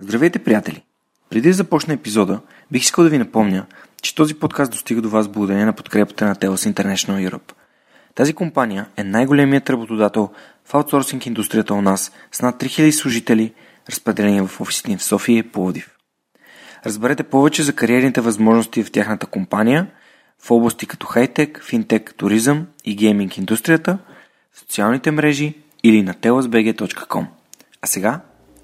Здравейте, приятели! Преди да започна епизода, бих искал да ви напомня, че този подкаст достига до вас благодарение на подкрепата на TELUS International Europe. Тази компания е най-големият работодател в аутсорсинг индустрията у нас с над 3000 служители, разпределени в офисите в София и Пловдив. Разберете повече за кариерните възможности в тяхната компания в области като хайтек, финтек, туризъм и гейминг индустрията, в социалните мрежи или на telusbg.com. А сега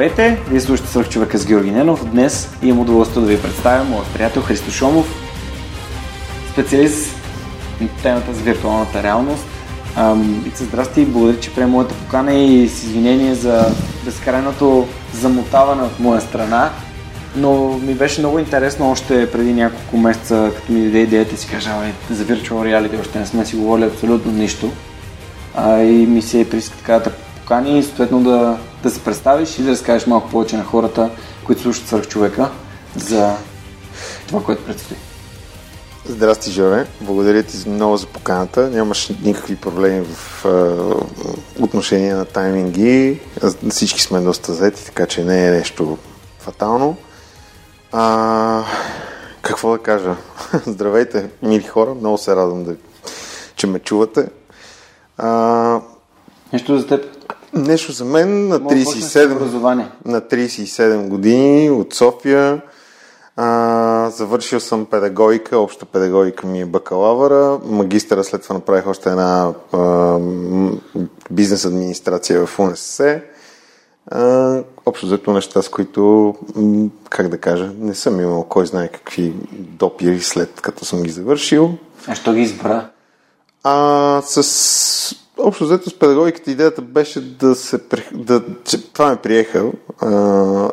Здравейте, вие слушате Свърх човека с Георги Ненов. Днес имам удоволствие да ви представя моят приятел Христо Шомов, специалист на темата за виртуалната реалност. Ица, здрасти, благодаря, че приема моята покана и с извинение за безкрайното замотаване от моя страна. Но ми беше много интересно още преди няколко месеца, като ми даде идеята си кажа, за Virtual Reality още не сме си говорили абсолютно нищо. А, и ми се прииска така да покани и съответно да, да се представиш и да разкажеш малко повече на хората, които слушат свърх човека за това, което предстои. Здрасти, Жоре. Благодаря ти много за поканата. Нямаш никакви проблеми в е, отношение на тайминги. Всички сме доста заети, така че не е нещо фатално. А, какво да кажа? Здравейте, мили хора. Много се радвам, да, че ме чувате. А, Нещо за теб? Нещо за мен на 37, на 37 години от София. А, завършил съм педагогика, обща педагогика ми е бакалавъра. Магистъра след това направих още една а, бизнес администрация в УНСС. А, общо взето неща, с които, как да кажа, не съм имал кой знае какви допири след като съм ги завършил. А що ги избра? А, с общо взето с педагогиката идеята беше да се... Да, че това ме приеха.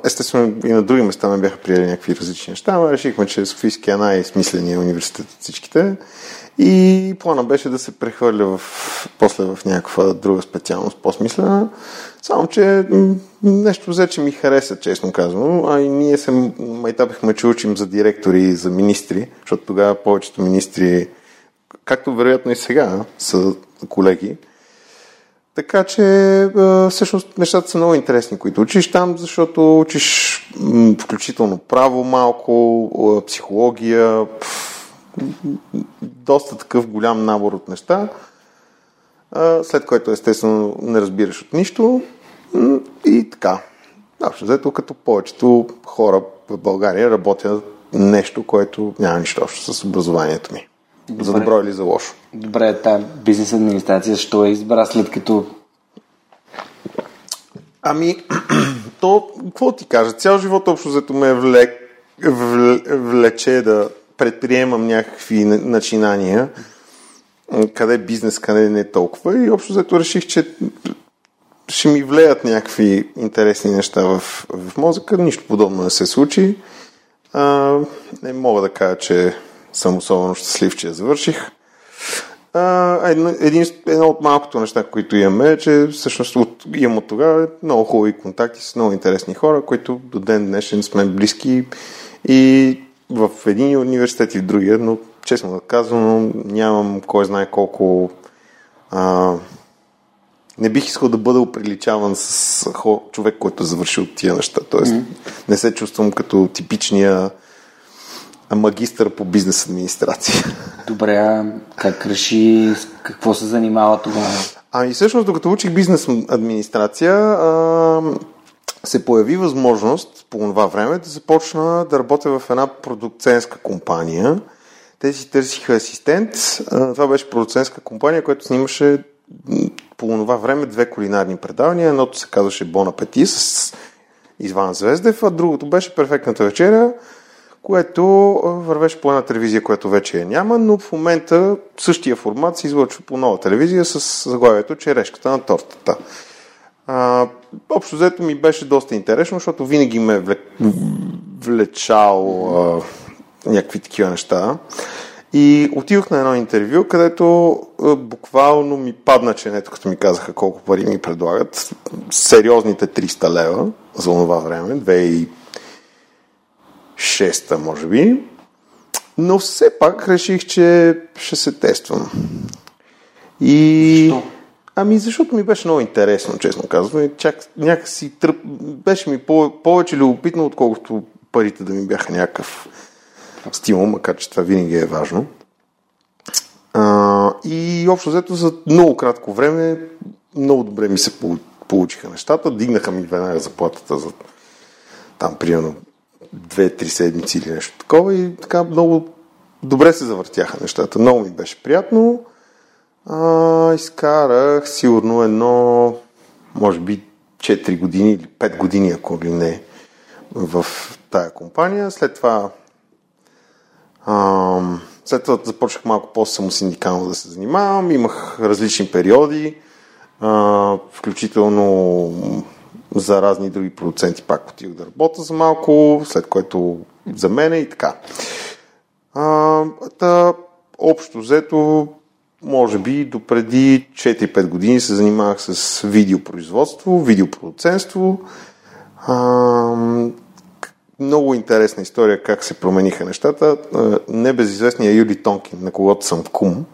Естествено и на други места ме бяха приели някакви различни неща, но решихме, че Софийския е най-смисления университет от всичките. И плана беше да се прехвърля в, после в някаква друга специалност, по-смислена. Само, че нещо взе, че ми хареса, честно казвам. А и ние се майтапихме, че учим за директори и за министри, защото тогава повечето министри, както вероятно и сега, са колеги. Така че всъщност нещата са много интересни, които учиш там, защото учиш включително право малко, психология, доста такъв голям набор от неща, след което естествено не разбираш от нищо и така. Общо взето, като повечето хора в България работят нещо, което няма нищо общо с образованието ми. Добре. За добро или за лошо. Добре, тази бизнес администрация, защо е избра след като... Ами, то, какво ти кажа, цял живот общо зато ме влек, влече да предприемам някакви начинания, къде бизнес, къде не е толкова и общо зато реших, че ще ми влеят някакви интересни неща в, в мозъка, нищо подобно не се случи. А, не мога да кажа, че съм особено щастлив, че я завърших. А, едно, един, едно от малкото неща, които имаме е, че всъщност от, имам от тогава много хубави контакти с много интересни хора, които до ден днешен сме близки и в един университет и в другия, но честно да казвам, нямам кой знае колко а, не бих искал да бъда оприличаван с хо, човек, който е завършил тия неща. Тоест, mm-hmm. не се чувствам като типичния магистър по бизнес администрация. Добре, а как реши, какво се занимава тогава? Ами всъщност, докато учих бизнес администрация, а, се появи възможност по това време да започна да работя в една продукцентска компания. Те си търсиха асистент. А, това беше продуцентска компания, която снимаше по това време две кулинарни предавания. Едното се казваше Бон Апети с Иван Звездев, а другото беше Перфектната вечеря, което вървеше по една телевизия, която вече я няма, но в момента същия формат се излъчва по нова телевизия с заглавието Черешката на тортата. А, общо взето ми беше доста интересно, защото винаги ме влечал а, някакви такива неща. И отидох на едно интервю, където а, буквално ми падна ченето, като ми казаха колко пари ми предлагат. Сериозните 300 лева за това време, 2006 може би. Но все пак реших, че ще се тествам. И... Защо? Ами, защото ми беше много интересно, честно казвам. Чак някакси тръп... беше ми повече любопитно, отколкото парите да ми бяха някакъв стимул, макар че това винаги е важно. А, и общо взето за много кратко време много добре ми се получиха нещата. Дигнаха ми веднага заплатата за там примерно 2-3 седмици или нещо такова и така много добре се завъртяха нещата. Много ми беше приятно. А, изкарах сигурно едно, може би 4 години или 5 години, ако ли не, в тая компания. След това а, след това започнах малко по-самосиндикално да се занимавам. Имах различни периоди, а, включително за разни други продуценти пак отидох да работя за малко, след което за мене и така. А, та, общо взето може би до преди 4-5 години се занимавах с видеопроизводство, видеопродуценство. А, много интересна история как се промениха нещата. Небезизвестният Юли Тонкин, на когото съм кум,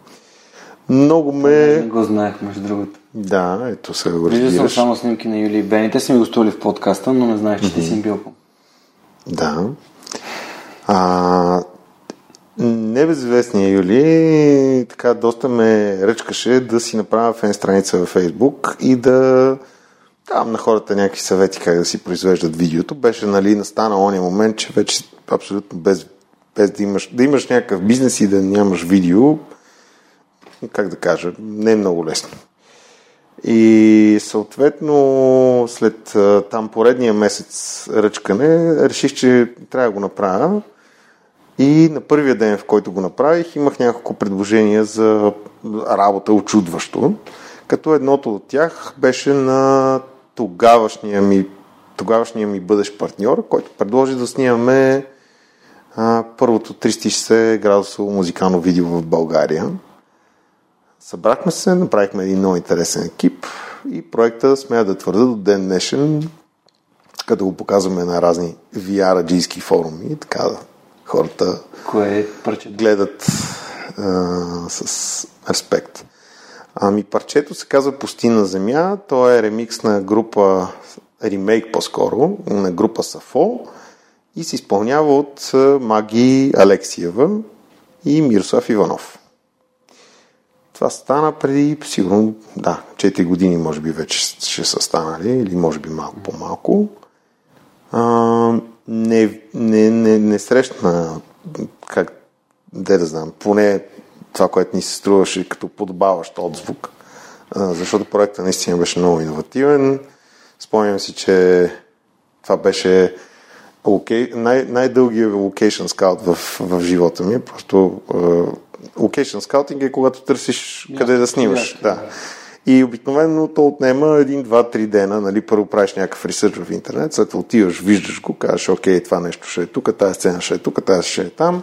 много ме... Не го знаех, между другото. Да, ето сега го разбираш. Виждал съм само снимки на Юли и Бени. Те са ми гостували в подкаста, но не знаех, че mm-hmm. ти си бил. Да. А, Небезизвестния Юли така доста ме ръчкаше да си направя фен страница във Фейсбук и да давам на хората някакви съвети как да си произвеждат видеото. Беше нали, настана ония момент, че вече абсолютно без, без да, имаш, да имаш някакъв бизнес и да нямаш видео, как да кажа, не е много лесно. И съответно след там поредния месец ръчкане реших, че трябва да го направя и на първия ден, в който го направих, имах няколко предложения за работа очудващо, като едното от тях беше на тогавашния ми, тогавашния ми бъдещ партньор, който предложи да снимаме а, първото 360 градусово музикално видео в България. Събрахме се, направихме един много интересен екип и проекта, смея да твърда, до ден днешен, като го показваме на разни VR-аджийски форуми, така хората Кое е гледат а, с респект. Ами парчето се казва Пустина земя. То е ремикс на група, ремейк по-скоро, на група Сафо и се изпълнява от Маги Алексиева и Мирослав Иванов. Това стана преди, сигурно, да, 4 години може би вече ще са станали, или може би малко по-малко. А, не, не, не, не срещна, как, де да знам, поне това, което ни се струваше като подобаващ отзвук, защото проектът наистина беше много иновативен. Спомням си, че това беше локей... най- най-дългият локейшн скаут в, в живота ми. Просто локейшн скаутинг е когато търсиш къде да снимаш. Да. И обикновено то отнема един, два, три дена, нали, първо правиш някакъв ресърч в интернет, след това отиваш, виждаш го, казваш, окей, това нещо ще е тук, тази сцена ще е тук, тази ще е там.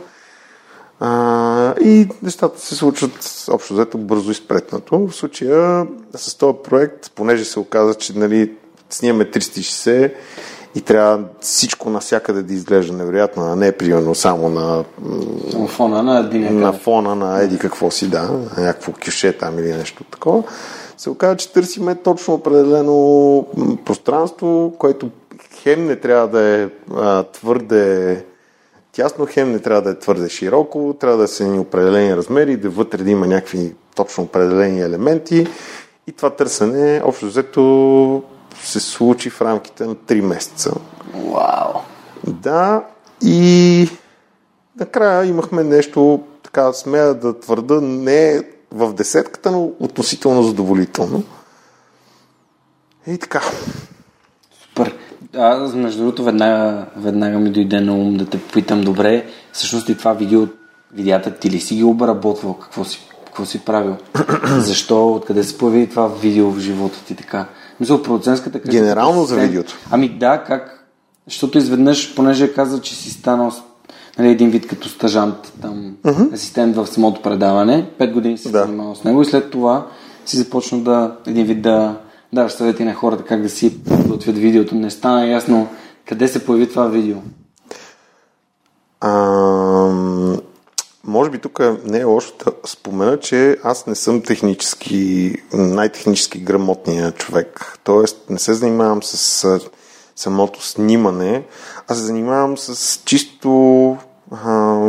А, и нещата се случват общо взето бързо и спретнато. В случая с този проект, понеже се оказа, че нали, снимаме 360 и трябва всичко навсякъде да изглежда невероятно, а не примерно само на, на фона на, на фона на еди какво си, да, на някакво кюше там или нещо такова. Се оказа, че търсиме точно определено пространство, което хем не трябва да е а, твърде тясно, хем не трябва да е твърде широко, трябва да са ни определени размери, да вътре да има някакви точно определени елементи. И това търсене, общо взето, се случи в рамките на 3 месеца. Вау! Да, и накрая имахме нещо, така смея да твърда, не в десетката, но относително задоволително. И така. Супер. Аз, между другото, веднага, веднага ми дойде на ум да те попитам добре, всъщност и това видео, видеята ти ли си ги обработвал? Какво си, какво си правил? Защо? Откъде се появи това видео в живота ти така? Мисля, продуцентската къща... Генерално за видеото? Ами да, как? Защото изведнъж, понеже каза, че си станал нали, един вид като стажант, там, uh-huh. асистент в самото предаване, пет години си да. занимавал с него и след това си започна да, един вид да даваш съвети на хората как да си подготвят видеото. Не стана ясно къде се появи това видео. А, може би тук не е лошо да спомена, че аз не съм технически, най-технически грамотният човек. Тоест не се занимавам с самото снимане, а се занимавам с чисто а,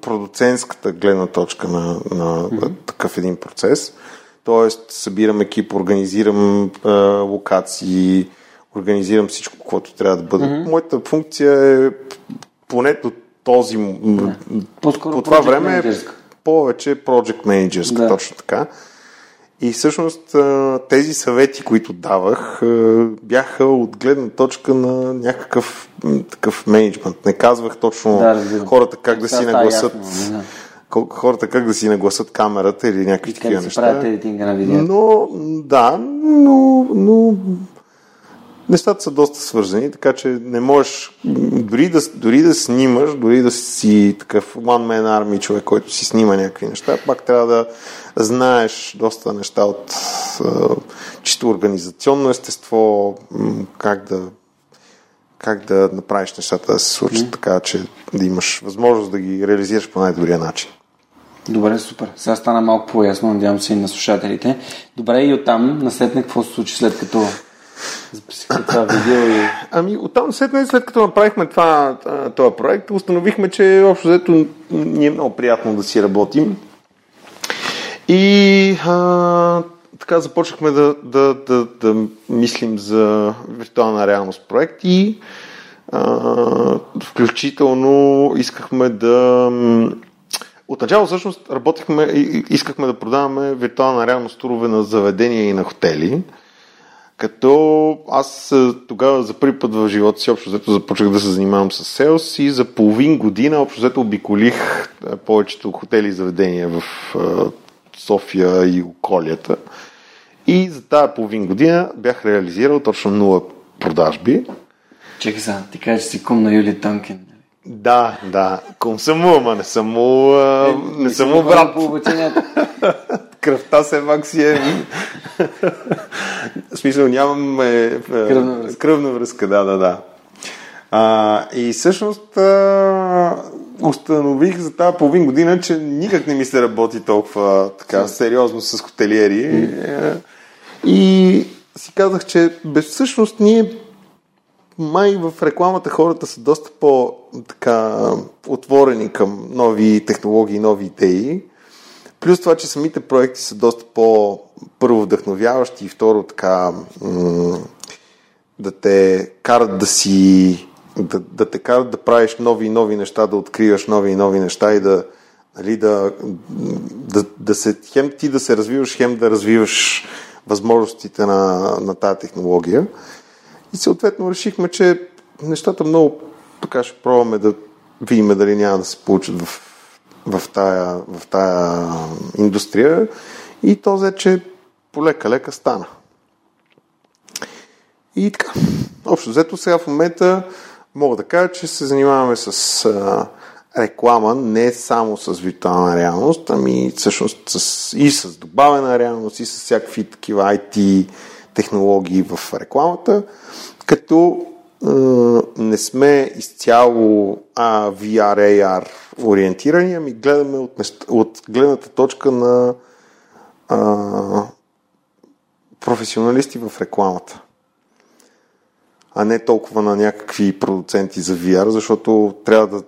продуцентската гледна точка на, на mm-hmm. такъв един процес. Тоест, събирам екип, организирам а, локации, организирам всичко, което трябва да бъде. Mm-hmm. Моята функция е поне до този... Yeah. по това време е повече project managerска, да. точно така. И всъщност тези съвети, които давах, бяха от гледна точка на някакъв такъв менеджмент. Не казвах точно да, хората как да си нагласат ясно, да. хората как да си нагласат камерата или някакви такива неща. на видео. Но, да, но, но нещата са доста свързани, така че не можеш дори да, дори да снимаш, дори да си такъв one man army човек, който си снима някакви неща, пак трябва да знаеш доста неща от чисто организационно естество, как да как да направиш нещата да се случат mm. така, че да имаш възможност да ги реализираш по най-добрия начин. Добре, супер. Сега стана малко по-ясно, надявам се и на слушателите. Добре, и оттам насетне какво се случи след като записахте това видео и... Ами оттам след, след като направихме това, това проект, установихме, че общо взето ни е много приятно да си работим. И а, така започнахме да, да, да, да мислим за виртуална реалност проекти. А, включително искахме да... Отначало всъщност работихме и искахме да продаваме виртуална реалност турове на заведения и на хотели. Като аз тогава за първи път в живота си общо взето започнах да се занимавам с селс и за половин година общо взето обиколих повечето хотели и заведения в София и околията. И за тази половин година бях реализирал точно нула продажби. Чекай сега, ти кажеш, че си кум на Юли Тонкин. Нали? Да, да. Кум съм му, ама не съм му, е, не съм му брат. По Кръвта се пак си е... В смисъл нямам е, кръвна, връзка. кръвна връзка. Да, да, да. А, и всъщност а, установих за тази половин година, че никак не ми се работи толкова така сериозно с хотелиери. Mm. И си казах, че без всъщност ние май в рекламата хората са доста по така отворени към нови технологии, нови идеи. Плюс това, че самите проекти са доста по първо вдъхновяващи и второ така м- да те карат да си да, да те карат да правиш нови и нови неща, да откриваш нови и нови неща и да, нали, да, да, да се, хем ти да се развиваш, хем да развиваш възможностите на, на тази технология. И съответно решихме, че нещата много така ще пробваме да видим дали няма да се получат в, в, тая, в тая индустрия. И то взе, че полека-лека стана. И така. Общо взето сега в момента мога да кажа, че се занимаваме с а, реклама не само с виртуална реалност, ами всъщност с, и с добавена реалност, и с всякакви такива IT технологии в рекламата, като а, не сме изцяло а, VR, AR ориентирани, ами гледаме от, неща, от гледната точка на а, професионалисти в рекламата а не толкова на някакви продуценти за VR, защото трябва да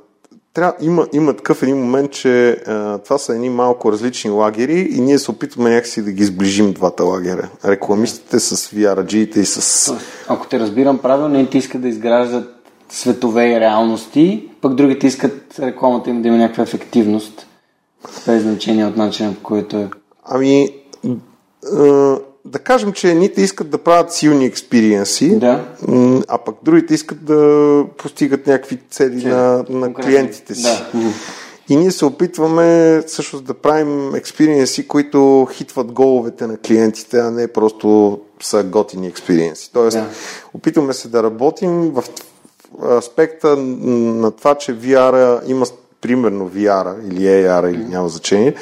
трябва, има, има такъв един момент, че а, това са едни малко различни лагери и ние се опитваме някакси да ги сближим двата лагера. Рекламистите с VR-джиите и с... Ако те разбирам правилно, те искат да изграждат светове и реалности, пък другите искат рекламата им да има някаква ефективност. Без значение от начина, по който е. Ами, да кажем, че едните искат да правят силни експириенси, Да. а пък другите искат да постигат някакви цели на, на Конкретни. клиентите си. Да. И ние се опитваме всъщност да правим експириенси, които хитват головете на клиентите, а не просто са готини експириенси. Тоест, Да. опитваме се да работим в аспекта на това, че VR има, примерно VR или AR или няма значение,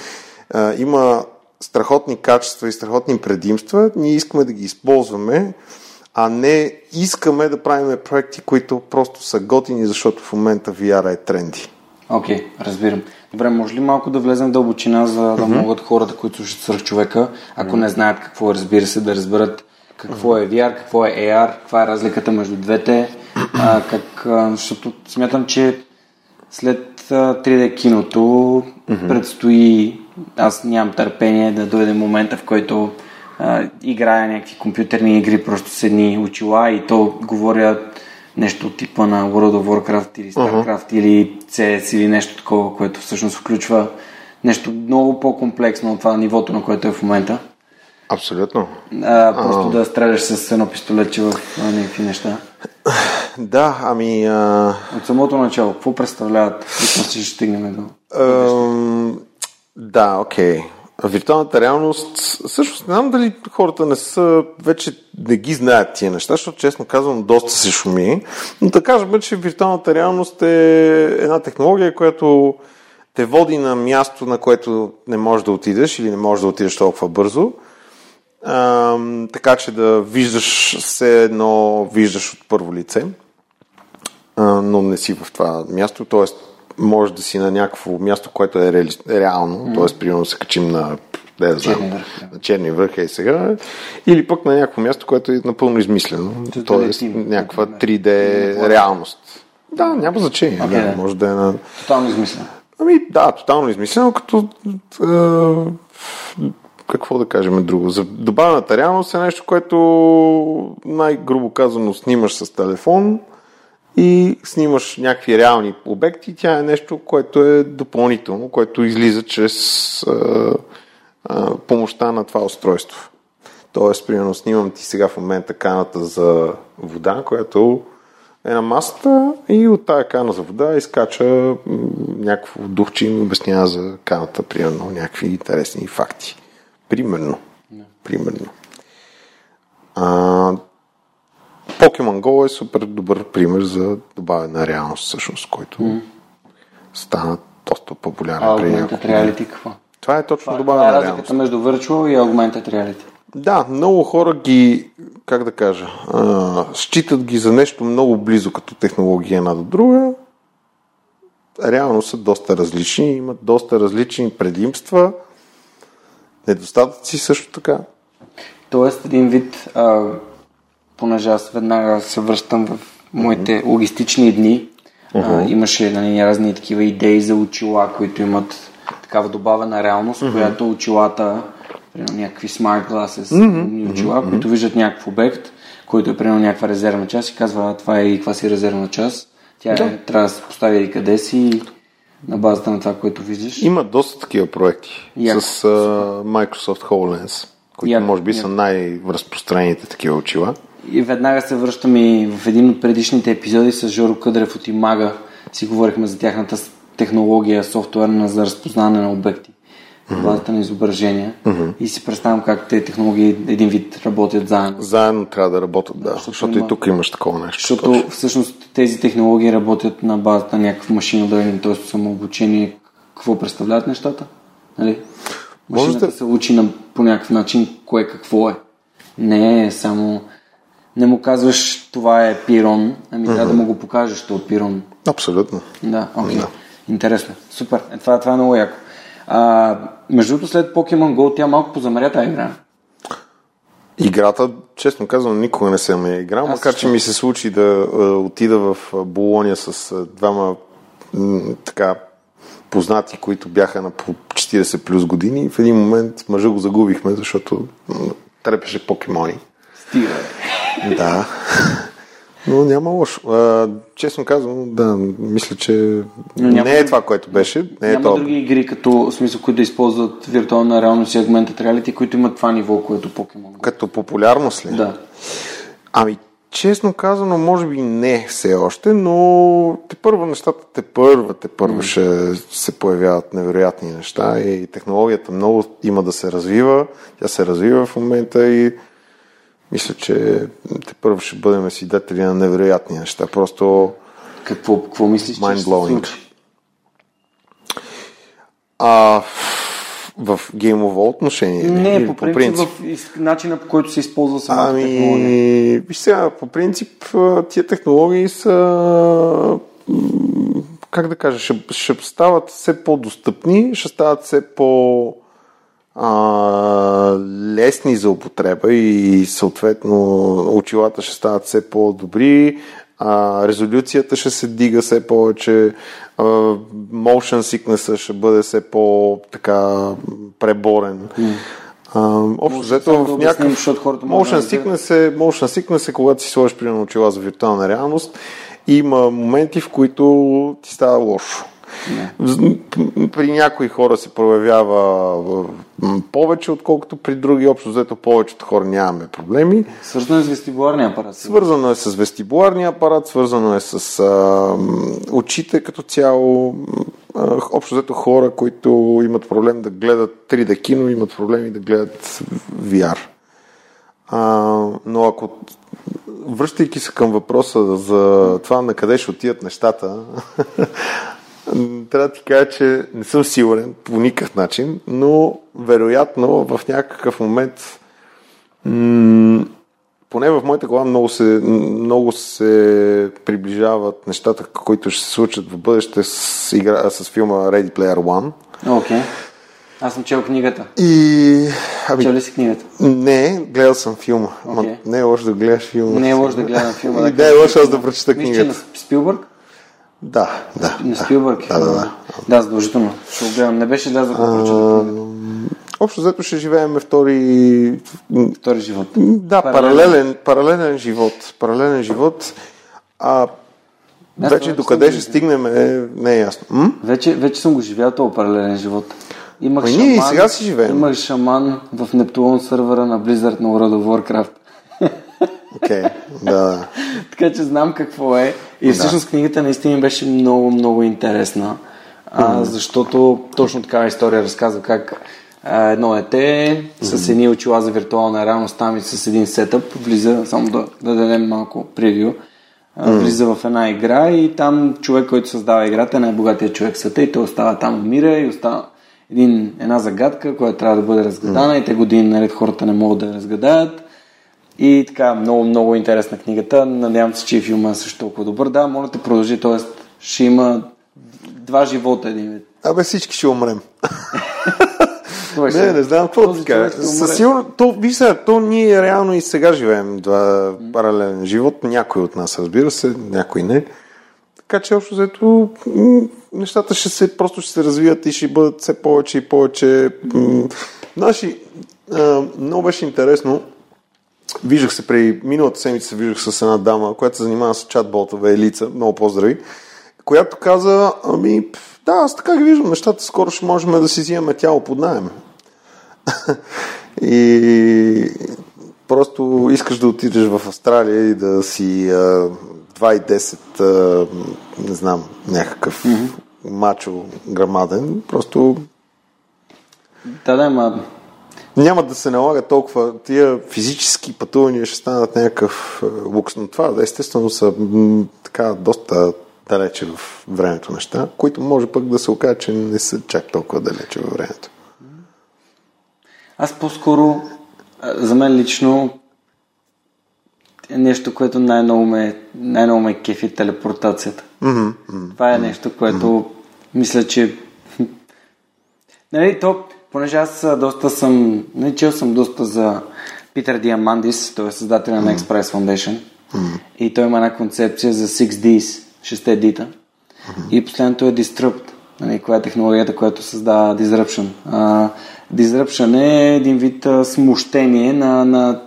има страхотни качества и страхотни предимства, ние искаме да ги използваме, а не искаме да правим проекти, които просто са готини, защото в момента VR е тренди. Окей, разбирам. Добре, може ли малко да влезем в дълбочина, за да могат хората, които слушат свърх човека, ако не знаят какво е, разбира се, да разберат какво е VR, какво е AR, каква е разликата между двете, а, как, а, защото смятам, че след а, 3D киното предстои, аз нямам търпение да дойде момента, в който а, играя някакви компютърни игри просто с едни очила и то говоря нещо от типа на World of Warcraft или StarCraft или CS или нещо такова, което всъщност включва нещо много по-комплексно от това нивото, на което е в момента. Абсолютно. А, просто да стреляш с едно пистолетче в а, някакви неща. Да, ами... А... От самото начало, какво представляват? Ще стигнем до... Да, окей. А Виртуалната реалност, всъщност не знам дали хората не са, вече не ги знаят тия неща, защото честно казвам доста се шуми, но да кажем, че виртуалната реалност е една технология, която те води на място, на което не можеш да отидеш или не можеш да отидеш толкова бързо. Ам, така че да виждаш все едно, виждаш от първо лице а, но не си в това място, т.е. може да си на някакво място, което е реали... реално, mm. т.е. примерно се качим на, да знам, на черни върх е сега, или пък на някакво място, което е напълно измислено, т.е. някаква да, да. 3D реалност. Да, няма значение. Окей, да, да. може да е на... Тотално измислено. Ами да, тотално измислено, като е, какво да кажем друго. За добавената реалност е нещо, което най-грубо казано снимаш с телефон и снимаш някакви реални обекти. Тя е нещо, което е допълнително, което излиза чрез е, е, помощта на това устройство. Тоест, примерно, снимам ти сега в момента каната за вода, която е на масата и от тая кана за вода изкача някакво духче и ми обяснява за каната, примерно, някакви интересни факти. Примерно. Примерно. А, Pokemon Go е супер добър пример за добавена реалност, всъщност, който стана доста популярен А Augmented. Reality какво? Това е точно Това е добавена реалност. разликата между Virtual и Augmented Reality. Да, много хора ги, как да кажа, а, считат ги за нещо много близо като технология една до друга. Реално са доста различни, имат доста различни предимства, недостатъци също така. Тоест, един вид, а, понеже аз веднага се връщам в моите логистични дни, а, имаше нали, разни такива идеи за очила, които имат такава добавена реалност, която очилата, примерно някакви smart glasses, умни очила, които виждат някакъв обект, който е примерно някаква резервна част и казва, «А, това е и каква си резервна част. Тя е, трябва да се постави и къде си на базата на това, което виждаш. Има доста такива проекти Яко. с а, Microsoft HoloLens, които Яко, може би са яко. най-разпространените такива очила. И веднага се връщам и в един от предишните епизоди с Жоро Къдрев от Имага. Си говорихме за тяхната технология, софтуерна за разпознаване на обекти в базата на изображения. И си представям как тези технологии един вид работят заедно. Заедно трябва да работят, да, защото защото има- и тук имаш такова нещо. Защото точно. всъщност тези технологии работят на базата на някакъв машина learning, т.е. самообучение. Какво представляват нещата? Нали? Машината да- се учи на, по някакъв начин кое какво е. Не е само... Не му казваш това е пирон, ами трябва да му го покажеш, що е пирон. Абсолютно. Да, окей. Интересно. Супер. Е, това, това е много яко. А, между другото, след Pokemon Go, тя малко позамря тази игра. Играта, честно казвам, никога не съм я играл, макар че ми се случи да а, отида в а, Болония с а, двама м, така познати, които бяха на по 40 плюс години и в един момент мъжа го загубихме, защото м, трепеше покемони. Стига. да. Но няма лошо. Честно казвам, да, мисля, че няма не е това, което беше. Не е Няма това. други игри, като смисъл, които да използват виртуална реалност и augmented reality, които имат това ниво, което покемон. Като популярност ли? Да. Ами, честно казано, може би не все още, но те първа нещата, те първа, те първа ще се появяват невероятни неща и технологията много има да се развива. Тя се развива в момента и мисля, че те първо ще бъдем свидетели на невероятни неща. Просто Какво, какво мислиш, че ще случи? а, в геймово отношение. или Не, по принцип, в из- начина по който се използва самата технология. Ами, виж сега, по принцип тия технологии са как да кажа, ще, ще стават все по-достъпни, ще стават все по а, лесни за употреба и съответно очилата ще стават все по-добри, а, резолюцията ще се дига все повече, а, motion sickness ще бъде все по-така преборен. А, общо взето в някакъв... защото хората Motion sickness, е, motion sickness е когато си сложиш примерно очила за виртуална реалност има моменти, в които ти става лошо. В- При някои хора се проявява повече, отколкото при други. Общо взето повечето хора нямаме проблеми. Свързано е с вестибуларния апарат. Свързано е с вестибуларния апарат, свързано е с а, очите като цяло. А, общо взето хора, които имат проблем да гледат 3D кино, имат проблеми да гледат VR. А, но ако връщайки се към въпроса за това на къде ще отидат нещата, трябва да ти кажа, че не съм сигурен по никакъв начин, но вероятно в някакъв момент м- поне в моята глава много се, много се приближават нещата, които ще се случат в бъдеще с, игра, с филма Ready Player One. Окей. Аз съм чел книгата. И... Ами, Чел ли си книгата? не, гледал съм филма. Ама Окей. не е лошо да гледаш филма. Не е лошо да гледам филма. Не е лошо аз да прочета Мисля, че книгата. на Спилбърг? Да, да. На да. Спилбърг. Да, да, да. Да, задължително. Ще го гледам. Не беше да за да. Общо взето ще живеем втори... Втори живот. Да, Паралелен. паралелен, паралелен живот. Паралелен живот. А Аз вече докъде ще стигнем е, не е ясно. М? Вече, вече съм го живял този паралелен живот. Имах Ами ние и сега си живеем. Имах шаман в Нептулон сървъра на Blizzard на World of Warcraft. Окей, да. така че знам какво е. И всъщност книгата наистина беше много, много интересна. А, защото точно такава история разказва как а, едно дете с едни очила за виртуална реалност там и с един сетъп влиза, само да, да дадем малко превю, а, влиза в една игра и там човек, който създава играта е най-богатия човек в света и той остава там, умира и остава един, една загадка, която трябва да бъде разгадана и те години наред хората не могат да я разгадаят. И така, много, много интересна книгата. Надявам се, че и филма е също толкова добър. Да, моля те продължи, т.е. ще има два живота един вид. Абе всички ще умрем. Не, не знам какво умре. Със сигурно, то, виж сега, то ние реално и сега живеем два паралелен живот. Някой от нас, разбира се, някой не. Така че общо взето нещата ще се, просто ще се развият и ще бъдат все повече и повече. Наши, а, много беше интересно. Виждах се при миналата седмица, се виждах с една дама, която се занимава с чатботове, Елица, много поздрави, която каза, ами, да, аз така ги виждам нещата, скоро ще можем да си взимаме тяло под найем. и просто искаш да отидеш в Австралия и да си а, 2,10, а, не знам, някакъв мачо грамаден, просто Да, да, ма... няма да се налага толкова. Тия физически пътувания ще станат някакъв е, лукс, но това естествено са м, така доста далече в времето неща, които може пък да се окаже, че не са чак толкова далече във времето. Аз по-скоро, а, за мен лично, е нещо, което най-много ме, най-много ме кефи е телепортацията. Mm-hmm. Това е нещо, което мисля, че... Нали, то, понеже аз доста съм... Не, чел съм доста за Питър Диамандис, той е създател на Express Foundation. И той има една концепция за 6Ds, 6 дита. И последното е Disrupt, нали, коя е технологията, която създава Disruption. А, disruption е един вид а, смущение на, на,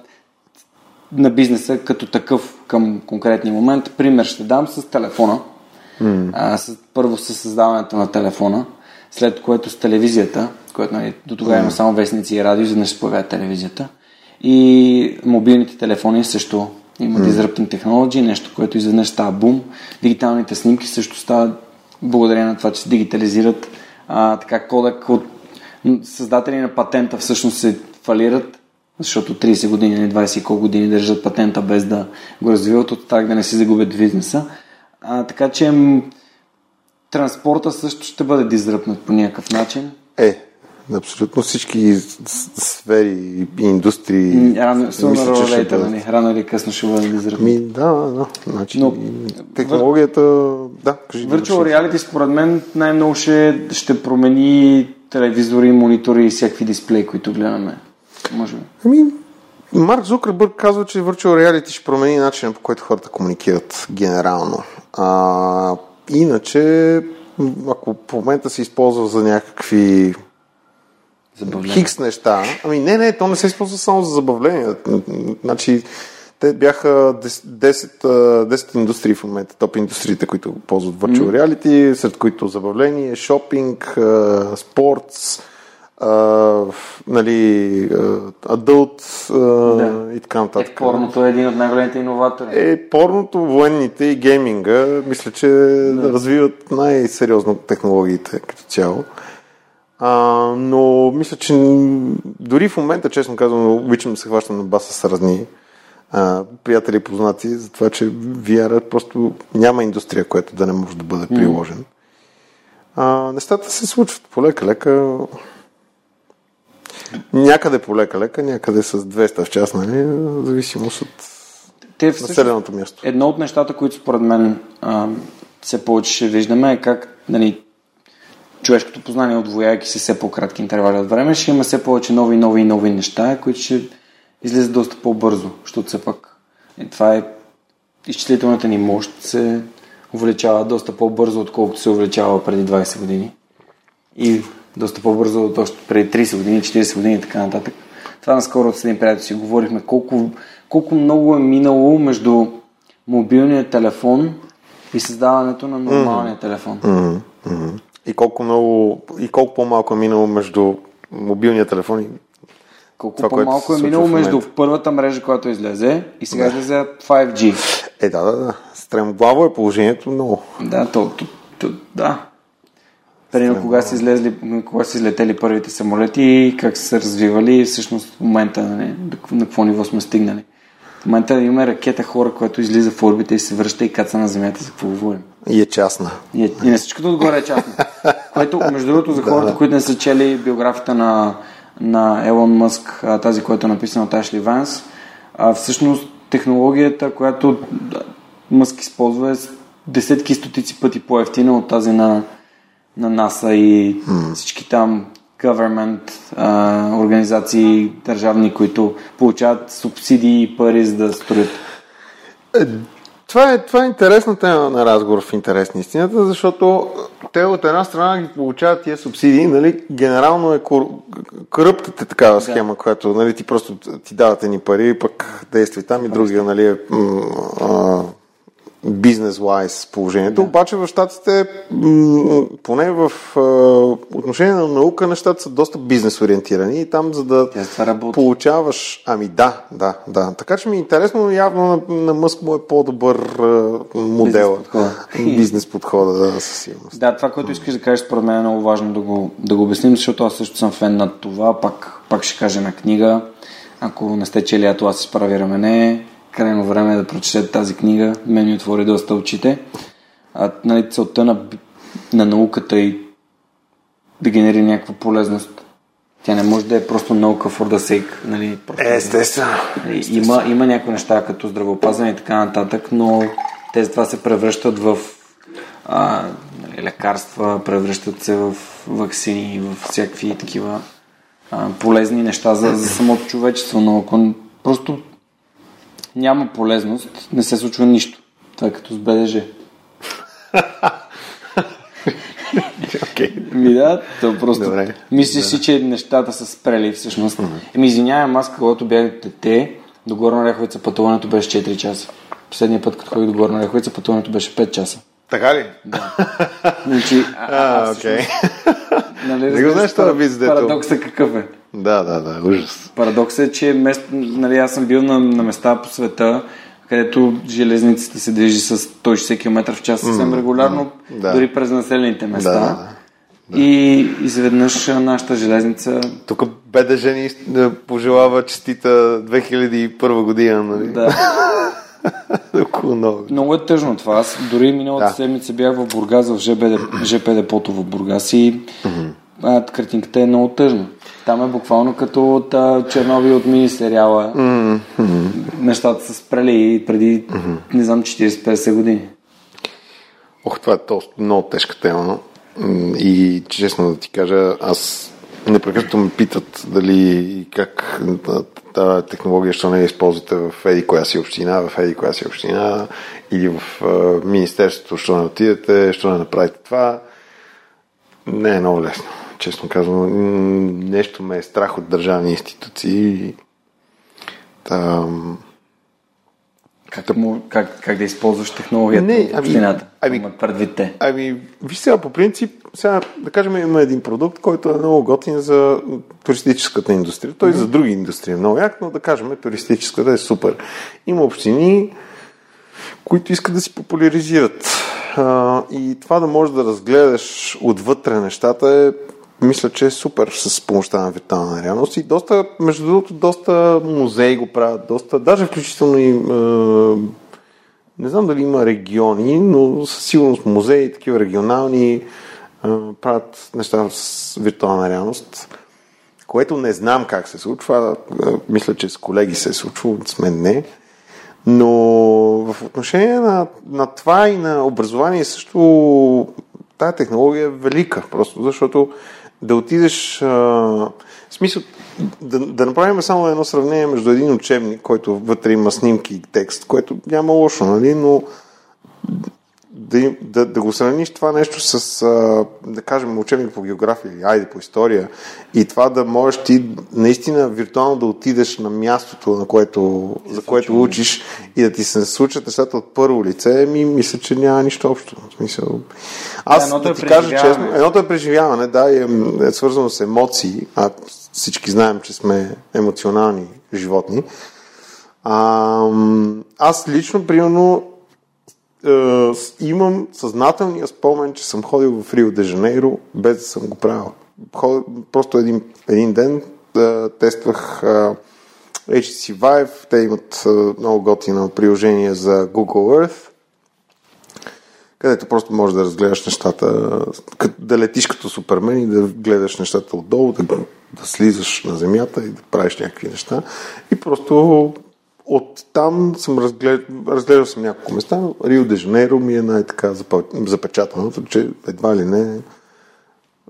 на бизнеса като такъв, към конкретния момент. Пример ще дам с телефона. Mm. А, с, първо с създаването на телефона, след което с телевизията, което нали, до тогава има само вестници и радио, за да се появява телевизията. И мобилните телефони също имат mm. disrupting technology, нещо, което изведнъж става бум. Дигиталните снимки също стават благодарение на това, че се дигитализират. А, така кодек от създатели на патента всъщност се фалират, защото 30 години или 20 и колко години държат патента без да го развиват, от так да не си загубят бизнеса. А, така че транспорта също ще бъде дизръпнат по някакъв начин. Е, Абсолютно всички сфери и индустрии. Рано, мисля, че ще бъдат... Нали? Рано или късно ще бъде. Ми, да, да. Значи, Но, технологията... Да, кажи. Virtual reality според мен най-много ще, ще промени телевизори, монитори и всякакви дисплеи, които гледаме. Може би. Ами, Марк Зукърбърг казва, че Virtual Reality ще промени начина по който хората комуникират генерално. А, иначе, ако в момента се използва за някакви Забавление. хикс неща, ами не, не, то не се използва само за забавление. Значи, те бяха 10, 10 индустрии в момента, топ индустриите, които ползват virtual reality, сред които забавление, шопинг, спортс, uh, нали, адълт да. и така нататък. Е, порното е един от най-големите иноватори. Е, порното, военните и гейминга, мисля, че да. развиват най-сериозно технологиите като цяло. А, но мисля, че дори в момента, честно казвам, обичам да се хващам на баса с разни а, приятели и познати, за това, че VR просто няма индустрия, която да не може да бъде приложен. А, нещата се случват полека-лека. Някъде полека-лека, някъде с 200 в час, нали? В зависимост от Те, населеното място. Едно от нещата, които според мен а, все повече ще виждаме е как нали, човешкото познание, отвояйки се все по-кратки интервали от време, ще има все повече нови, нови и нови неща, които ще излизат доста по-бързо, защото все пак е, това е изчислителната ни мощ се увеличава доста по-бързо, отколкото се увеличава преди 20 години. И доста по-бързо от още преди 30 години, 40 години и така нататък. Това наскоро с един приятел си говорихме колко, колко много е минало между мобилния телефон и създаването на нормалния mm-hmm. телефон. Mm-hmm. И колко много, и колко по-малко е минало между мобилния телефон и колко това, по-малко е минало между първата мрежа, която излезе и сега да. излезе 5G. Е, да, да, да. Стремглаво е положението много. Да, то, то, то да. Примерно, кога са, излезли, кога са излетели първите самолети и как са се развивали и всъщност в момента нали, на какво ниво сме стигнали. В момента имаме ракета хора, която излиза в орбита и се връща и каца на Земята, за какво говорим. И е частна. И, е, и на всичкото отгоре е частна. което, между другото, за хората, да. които не са чели биографията на, на Елон Мъск, тази, която е написана от Ашли Ванс, а, всъщност технологията, която Мъск използва е десетки стотици пъти по-ефтина от тази на, на НАСА и mm. всички там government а, организации държавни, които получават субсидии и пари за да строят. Е, това е, това е интересна тема на разговор в интерес на истината, защото те от една страна ги получават тия субсидии, нали, генерално е коръптата такава схема, да. която нали, ти просто ти давате ни пари, пък действай там и другия нали, е, а, бизнес-вайз положението. Да. Обаче в щатите, поне в отношение на наука, нещата са доста бизнес-ориентирани и там за да получаваш... Ами да, да, да. Така че ми е интересно, но явно на, на Мъск му е по-добър модел. Бизнес подхода, да, със сигурност. Да, това, което искаш да кажеш, според мен е много важно да го, да го обясним, защото аз също съм фен на това. Пак, пак ще кажа на книга. Ако не сте чели, ато аз се справи рамене крайно време е да прочетете тази книга. Мен ми отвори доста очите. А, нали, целта на, на науката и да генери някаква полезност. Тя не може да е просто наука for the sake. Нали, просто, естествено. Нали, има, има някои неща като здравеопазване и така нататък, но те това се превръщат в а, нали, лекарства, превръщат се в вакцини, в всякакви такива а, полезни неща за, за самото човечество, но ако просто няма полезност, не се случва нищо. Това е като с БДЖ. okay. Ми да, то просто Добре. мислиш си, че нещата са спрели всъщност. Mm-hmm. Еми извинявам, аз когато бях дете, до Горна Ряховица пътуването беше 4 часа. Последния път, като ходих до Горна Ряховица, пътуването беше 5 часа. Така ли? Значи, А, окей. Нали, Не го знаеш това Парадоксът какъв е? Да, да, да, ужас. Парадоксът е, че мест, нали, аз съм бил на, на места по света, където железницата се движи с 160 км в час съвсем регулярно, да. дори през населените места. Да, да, да. И изведнъж нашата железница Тук БДЖ ни пожелава честита 2001 година, нали? да, много. много е тъжно това. Аз дори миналата Да. седмица бях в Бургас, в ЖП депото в Бургас и а, картинката е много тъжна. Там е буквално като от а, Чернобил от мини сериала. Нещата са спрели преди, не знам, 40-50 години. Ох, това е толкова много тежка тема. И честно да ти кажа, аз непрекъснато ме питат дали и как тази технология ще не я използвате в еди коя си община, в еди коя си община или в министерството, що не отидете, що не направите това. Не е много лесно. Честно казвам, нещо ме е страх от държавни институции. Там, Как, как, как да използваш технологията Не, в ами- общината? ами- предвид те. Ами, виж сега, по принцип, сега, да кажем, има един продукт, който е много готин за туристическата индустрия. Той за други индустрии е много як, но да кажем, туристическата е супер. Има общини, които искат да си популяризират. А, и това да можеш да разгледаш отвътре нещата е мисля, че е супер с помощта на виртуална реалност и доста, между другото, доста музеи го правят, доста, даже включително и е, не знам дали има региони, но със сигурност музеи, такива регионални, а, правят неща с виртуална реалност, което не знам как се случва. А, Мисля, че с колеги се е случвало, с мен не. Но в отношение на, на това и на образование също тая технология е велика, просто защото да отидеш, а, в смисъл, да, да направим само едно сравнение между един учебник, който вътре има снимки и текст, което няма лошо, нали, но да, им- да, да го сравниш това нещо с, а, да кажем, учебник по география или айде по история и това да можеш ти наистина виртуално да отидеш на мястото, на което, за което учиш и да ти се случат нещата от първо лице, ми мисля, че няма нищо общо. В смисъл... Аз едното да, е ти кажа честно, едното е преживяване, да, и е, е свързано с емоции, а всички знаем, че сме емоционални животни. А, аз лично, примерно, имам съзнателния спомен, че съм ходил в Рио де Жанейро, без да съм го правил. Просто един, един ден е, тествах е, HTC Vive, те имат е, много готино приложение за Google Earth, където просто можеш да разгледаш нещата, да летиш като супермен и да гледаш нещата отдолу, да, да слизаш на земята и да правиш някакви неща. И просто от там съм разглед... разгледал съм няколко места. Рио де Жанейро ми е най-така запечатаното, че едва ли не...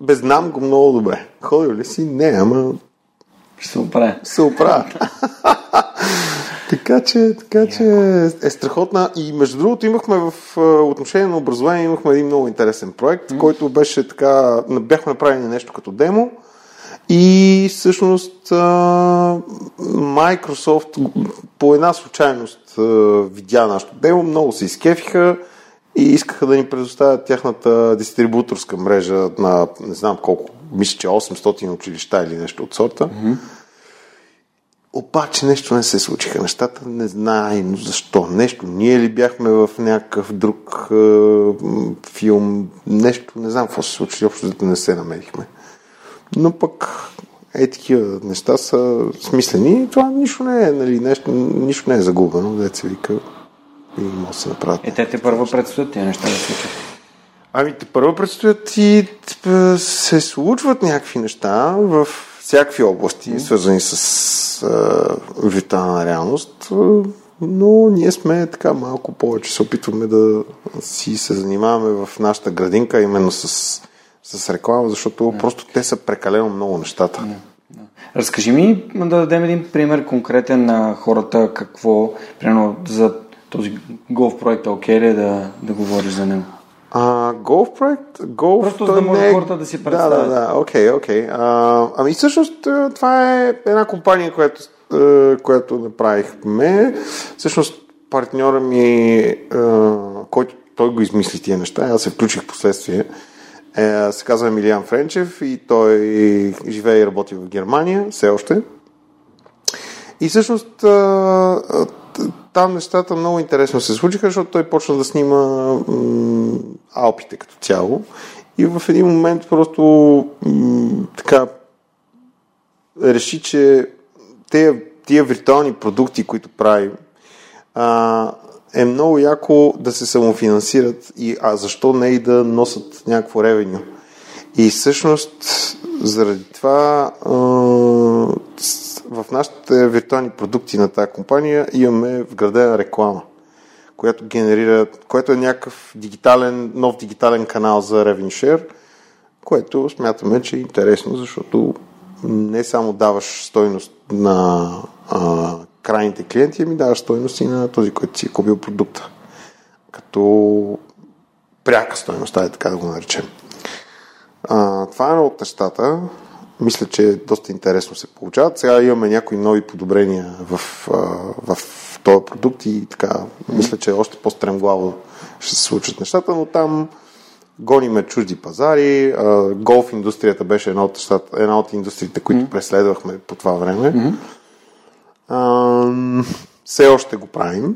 Бе, знам го много добре. Ходил ли си? Не, ама Ще се оправя. се оправя. така че, така че е страхотна. И между другото имахме в а, отношение на образование, имахме един много интересен проект, mm. който беше така, бяхме направили нещо като демо. И всъщност Microsoft по една случайност видя нашото демо, много се изкефиха и искаха да ни предоставят тяхната дистрибуторска мрежа на не знам колко, мисля, че 800 училища или нещо от сорта. Mm-hmm. Обаче нещо не се случиха. Нещата не знаем защо. Нещо. Ние ли бяхме в някакъв друг е, филм? Нещо. Не знам какво се случи. Общо не се намерихме. Но пък е такива неща са смислени. Това нищо не е, нали, нещо, нищо не е загубено. Деца вика и може да се направят. Е, те те първо предстоят тези неща да случат. Ами, те първо предстоят и се случват някакви неща в всякакви области, mm. свързани с а, виртуална реалност, но ние сме така малко повече се опитваме да си се занимаваме в нашата градинка, именно с, с реклама, защото mm. просто те са прекалено много нещата. Mm. Разкажи ми да дадем един пример конкретен на хората, какво, примерно за този голф проект, окей ли е да, да говориш за него? А, голф проект? Голф, Просто за да може не е- хората да си Да, представят. да, да, окей, окей. А, Ами всъщност това е една компания, която, която направихме. Всъщност партньора ми, а, който той го измисли тия неща, аз се включих в последствие, е, се казва Емилиан Френчев и той живее и работи в Германия, все още. И всъщност там нещата много интересно се случиха, защото той почна да снима Алпите като цяло. И в един момент просто така реши, че тия, тия виртуални продукти, които правим, а, е много яко да се самофинансират, и, а защо не и да носят някакво ревеню. И всъщност заради това в нашите виртуални продукти на тази компания имаме вградена реклама, която генерира, което е някакъв дигитален, нов дигитален канал за Revenue Share, което смятаме, че е интересно, защото не само даваш стойност на крайните клиенти, ами даваш стойност и на този, който си е купил продукта. Като пряка стойност, е така да го наречем. А, това е едно от нещата. Мисля, че доста интересно се получават. Сега имаме някои нови подобрения в, в, в този продукт и така, мисля, че още по-стремглаво ще се случат нещата, но там гониме чужди пазари. Голф индустрията беше една от, една от индустриите, които mm-hmm. преследвахме по това време. Mm-hmm. А, все още го правим,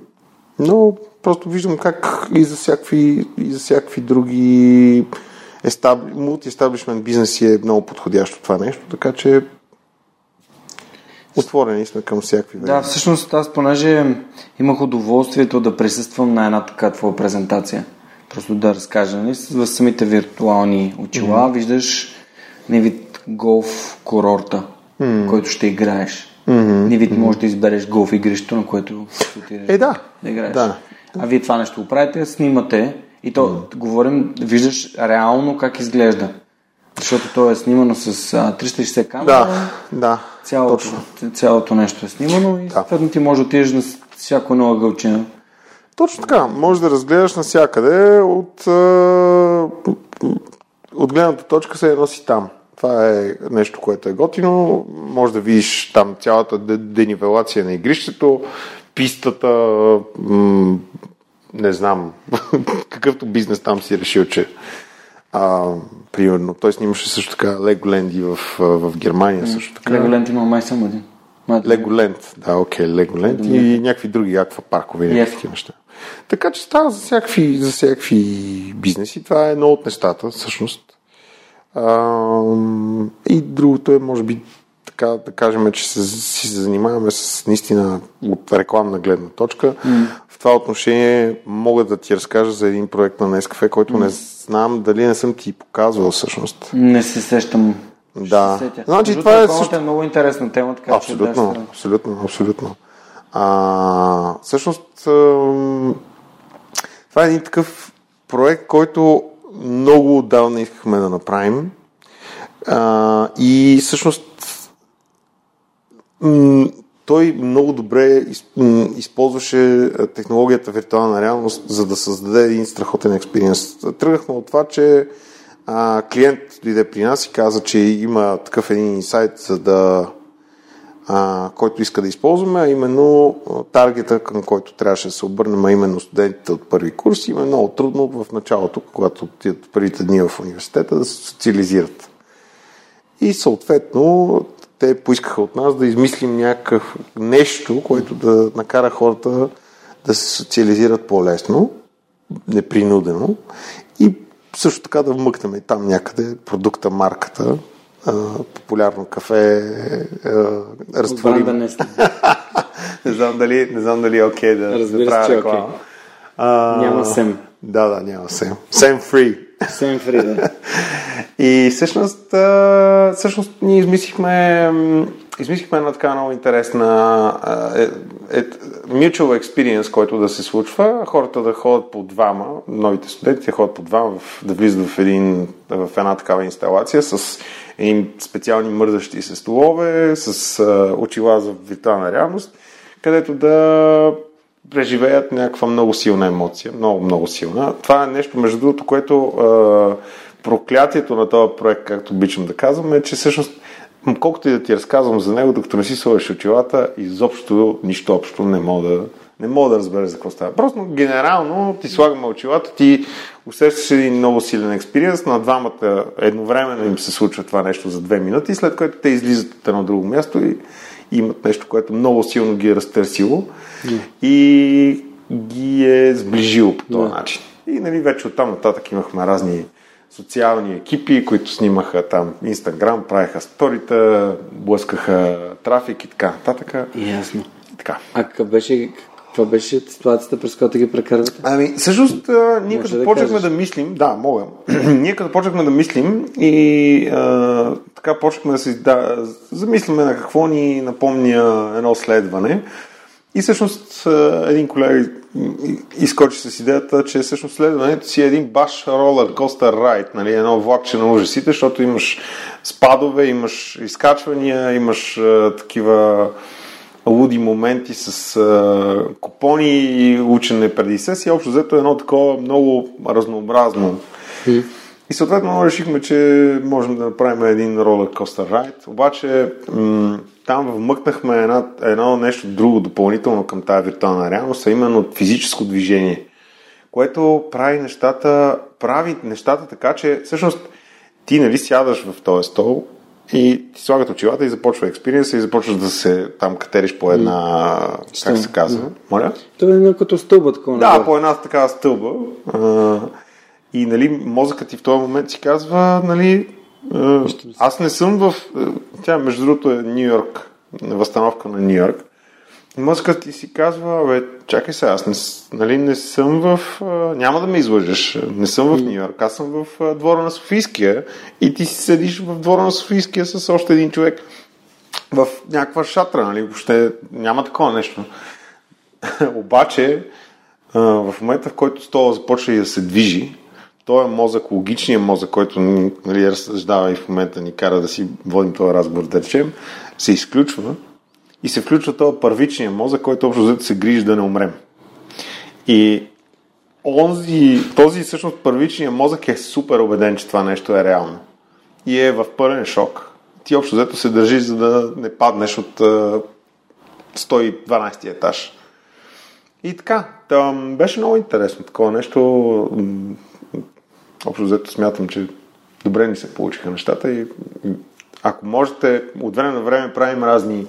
но просто виждам как и за всякакви, и за всякакви други естабли, мулти-естаблишмент бизнеси е много подходящо това нещо, така че отворени сме към всякакви Да, всъщност аз понеже имах удоволствието да присъствам на една така твоя презентация, просто да разкажа, нали, в самите виртуални очила mm-hmm. виждаш не вид голф курорта, mm-hmm. който ще играеш. Mm-hmm. Не вид mm-hmm. можеш да избереш голф игрището, на което отидеш е, да. да играеш. Да. А вие това нещо го правите, снимате и то, mm. говорим, виждаш реално как изглежда. Защото то е снимано с а, 360 камера. Да, да. Цялото, точно. цялото нещо е снимано и да. ти може да отидеш на всяко едно ъгълче. Точно така. Може да разгледаш навсякъде от, от гледната точка се носи там. Това е нещо, което е готино. Може да видиш там цялата денивелация на игрището, пистата, м- не знам какъвто бизнес там си решил, че а, примерно. Той снимаше също така Леголенди в, в Германия също така. Леголенд има май само един. Леголенд, да, окей, Леголенд и някакви други аква паркове и някакви неща. Така че става за всякакви, за всякакви бизнеси. Това е едно от нещата, всъщност. И другото е, може би, така да кажем, че се, си се занимаваме с наистина от рекламна гледна точка. Mm. В това отношение мога да ти разкажа за един проект на Nescafe, който mm. не знам дали не съм ти показвал всъщност. Не се сещам. Да. Се значи, това е, също... е много интересна тема, така абсолютно, че да абсолютно, абсолютно. А, всъщност, това е един такъв проект, който много отдавна искахме да направим. А, и всъщност той много добре използваше технологията виртуална реалност, за да създаде един страхотен експириенс. Тръгнахме от това, че а, клиент дойде при нас и каза, че има такъв един инсайт, за да а, който иска да използваме, а именно таргета, към който трябваше да се обърнем, а именно студентите от първи курс. Има много трудно в началото, когато отидат първите дни в университета, да се социализират. И съответно те поискаха от нас да измислим някакъв нещо, което да накара хората да се социализират по-лесно, непринудено и също така да вмъкнем и там някъде продукта, марката, популярно кафе, разтворим. не, не знам дали, не знам дали е окей okay да, Разбира да правя реклама. Okay. А, няма сем. Да, да, няма сем. Сем фри. Сем фри, да. И всъщност, всъщност ние измислихме, измислихме една така много интересна е, е, mutual experience, който да се случва. Хората да ходят по двама, новите студенти да ходят по двама, да влизат в, един, в една такава инсталация с едни специални мърдащи се столове, с а, очила за виртуална реалност, където да преживеят някаква много силна емоция, много, много силна. Това е нещо, между другото, което а, проклятието на този проект, както обичам да казвам, е, че всъщност колкото и да ти разказвам за него, докато не си сложиш очилата, изобщо нищо общо не мога да Не мога да разбера за какво става. Просто генерално ти слагаме очилата, ти усещаш един много силен експириенс, на двамата едновременно им се случва това нещо за две минути, след което те излизат от едно друго място и имат нещо, което много силно ги е разтърсило mm. и ги е сближило по този yeah. начин. И нали, вече оттам нататък имахме разни социални екипи, които снимаха там Инстаграм, правеха сторита, блъскаха трафик и така нататък. Ясно. Така. А какъв беше, каква беше ситуацията, през която ги прекарвате? Ами, всъщност, ние като да почнахме кажеш. да мислим, да, мога, ние като почнахме да мислим и а, така почнахме да се да, замислиме на какво ни напомня едно следване. И всъщност един колега изкочи с идеята, че всъщност следването си е един баш ролер костър райд, нали, едно влакче на ужасите, защото имаш спадове, имаш изкачвания, имаш а, такива луди моменти с а, купони и учене преди сесия. Общо взето е едно такова много разнообразно. И съответно решихме, че можем да направим един ролер костър райд. Обаче м- там вмъкнахме една, едно нещо друго допълнително към тази виртуална реалност, а именно физическо движение, което прави нещата, прави нещата така, че всъщност ти нали сядаш в този стол и ти слагат очилата и започва експириенса и започваш да се там катериш по една, mm. как се казва, mm. моля? Това е като стълба такова. Да, по една такава стълба. И нали, мозъкът ти в този момент си казва, нали, аз не съм в... Тя, между другото, е Нью Йорк, възстановка на Нью Йорк. Мозъкът ти си казва, бе, чакай се, аз не, нали, не съм в... Няма да ме излъжеш, не съм в Нью Йорк, аз съм в двора на Софийския и ти си седиш в двора на Софийския с още един човек в някаква шатра, нали, въобще няма такова нещо. Обаче, в момента, в който стола започва и да се движи, този мозък, логичният мозък, който нали, разсъждава и в момента ни кара да си водим този разговор, да речем, се изключва и се включва този първичният мозък, който общо взето се грижи да не умрем. И онзи, този всъщност първичният мозък е супер убеден, че това нещо е реално. И е в пълен шок. Ти общо взето се държиш, за да не паднеш от 112 етаж. И така, там беше много интересно такова нещо общо взето смятам, че добре ни се получиха нещата и ако можете, от време на време правим разни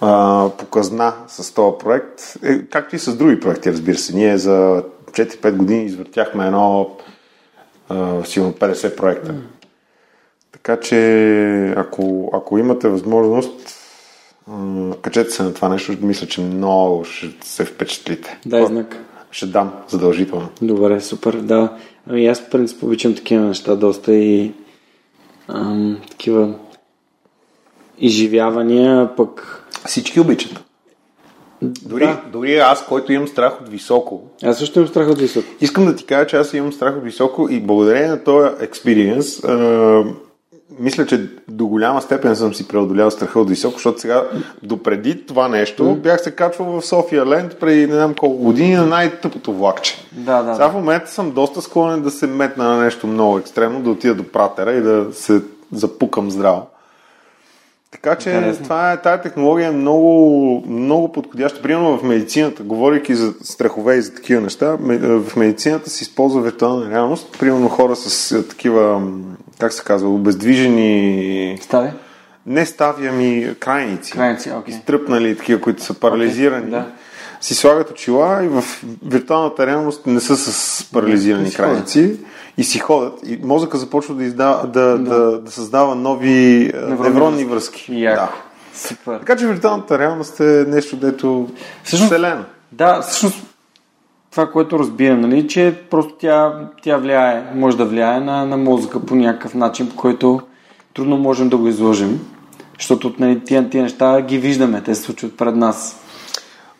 а, показна с този проект, е, както и с други проекти, разбира се. Ние за 4-5 години извъртяхме едно а, силно 50 проекта. Mm. Така че, ако, ако имате възможност, качете се на това нещо, мисля, че много ще се впечатлите. Дай знак. Ще дам, задължително. Добре, супер, да. Ами аз в принцип обичам такива неща доста и ам, такива изживявания, пък... Всички обичат. Дори, да. дори аз, който имам страх от високо. Аз също имам страх от високо. Искам да ти кажа, че аз имам страх от високо и благодарение на този експириенс мисля, че до голяма степен съм си преодолял страха от високо, защото сега допреди това нещо бях се качвал в София Ленд преди не знам колко години на най-тъпото влакче. Да, да, сега в момента съм доста склонен да се метна на нещо много екстремно, да отида до пратера и да се запукам здраво. Така че Интересно. това е, тая технология е много, много подходяща. Примерно в медицината, говорейки за страхове и за такива неща, в медицината се използва виртуална реалност. Примерно хора с такива как се казва, обездвижени... Стави? Не стави, ами крайници. Крайници, окей. Okay. Изтръпнали, такива, които са парализирани. Okay, да. Си слагат очила и в виртуалната реалност не са с парализирани крайници и си ходят. И мозъка започва да, издава, да, да. да, да създава нови невронни, невронни връзки. Яко. Да. Супер. Така че виртуалната реалност е нещо, дето всъщност, вселена. Да, всъщност това, което разбирам, нали, че просто тя, тя влияе, може да влияе на, на мозъка по някакъв начин, по който трудно можем да го изложим, защото нали, тия, тия неща ги виждаме, те се случват пред нас.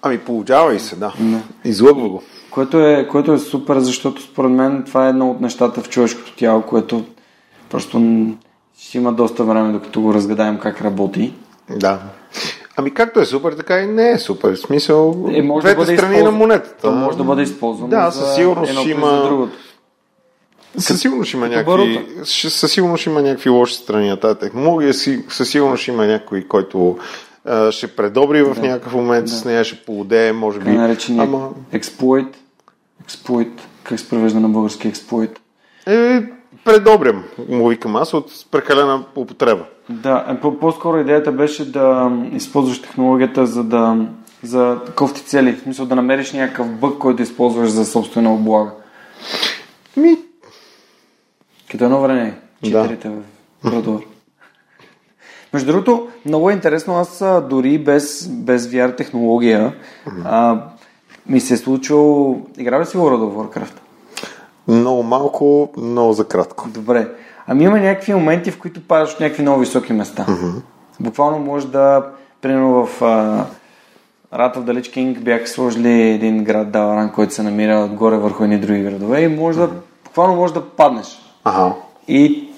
Ами получава и се, да. Не. Излъгва го. Което е, което е супер, защото според мен това е едно от нещата в човешкото тяло, което просто ще има доста време, докато го разгадаем как работи. Да. Ами както е супер, така и не е супер. В смисъл, е, може двете да бъде страни използ... на монетата. То може да бъде използвано да, със сигурност ще има... Със сигурност ще има някакви, със сигурност има някакви лоши страни на тази технология, със сигурност има някой, който а, ще предобри в някакъв момент с нея, ще полудее, може би. Така наречения Ама, експлойт. Експлойт. Как се превежда на български експлойт? е, предобрям, му викам аз, от прекалена употреба. Да, е, по- по-скоро идеята беше да използваш технологията за да за кофти цели. В смисъл да намериш някакъв бък, който използваш за собствена облага. Ми, Като едно време, читерите в Бродор. Между другото, много е интересно, аз дори без, без VR технология а, ми се е случило... Играл ли си World of Warcraft? много малко, много за кратко. Добре. Ами има някакви моменти, в които падаш от някакви много високи места. Буквално може да, примерно в а, Rat of the Lich King бяха сложили един град Даларан, който се намира отгоре върху едни други градове и може да, буквално може да паднеш. Ага. И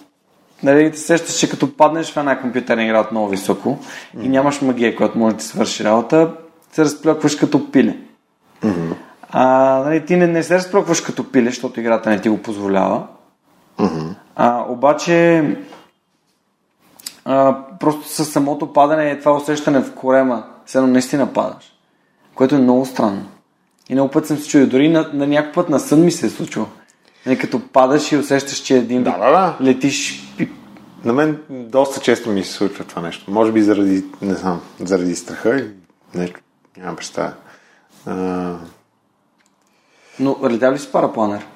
нали, те сещаш, че като паднеш в една компютърна игра от много високо и нямаш магия, която може да ти свърши работа, се разплякваш като пиле. А, нали, ти не, не се разплякваш като пиле, защото играта не ти го позволява. А, обаче а, просто с самото падане е това усещане в корема, едно наистина падаш. Което е много странно. И много път съм се чудил, дори на, на някой път на сън ми се е случило. Нали, като падаш и усещаш, че един Да, да, да. летиш На мен доста често ми се случва това нещо. Може би заради, не знам, заради страха или нещо. Нямам представа. А, Но летял ли си парапланер?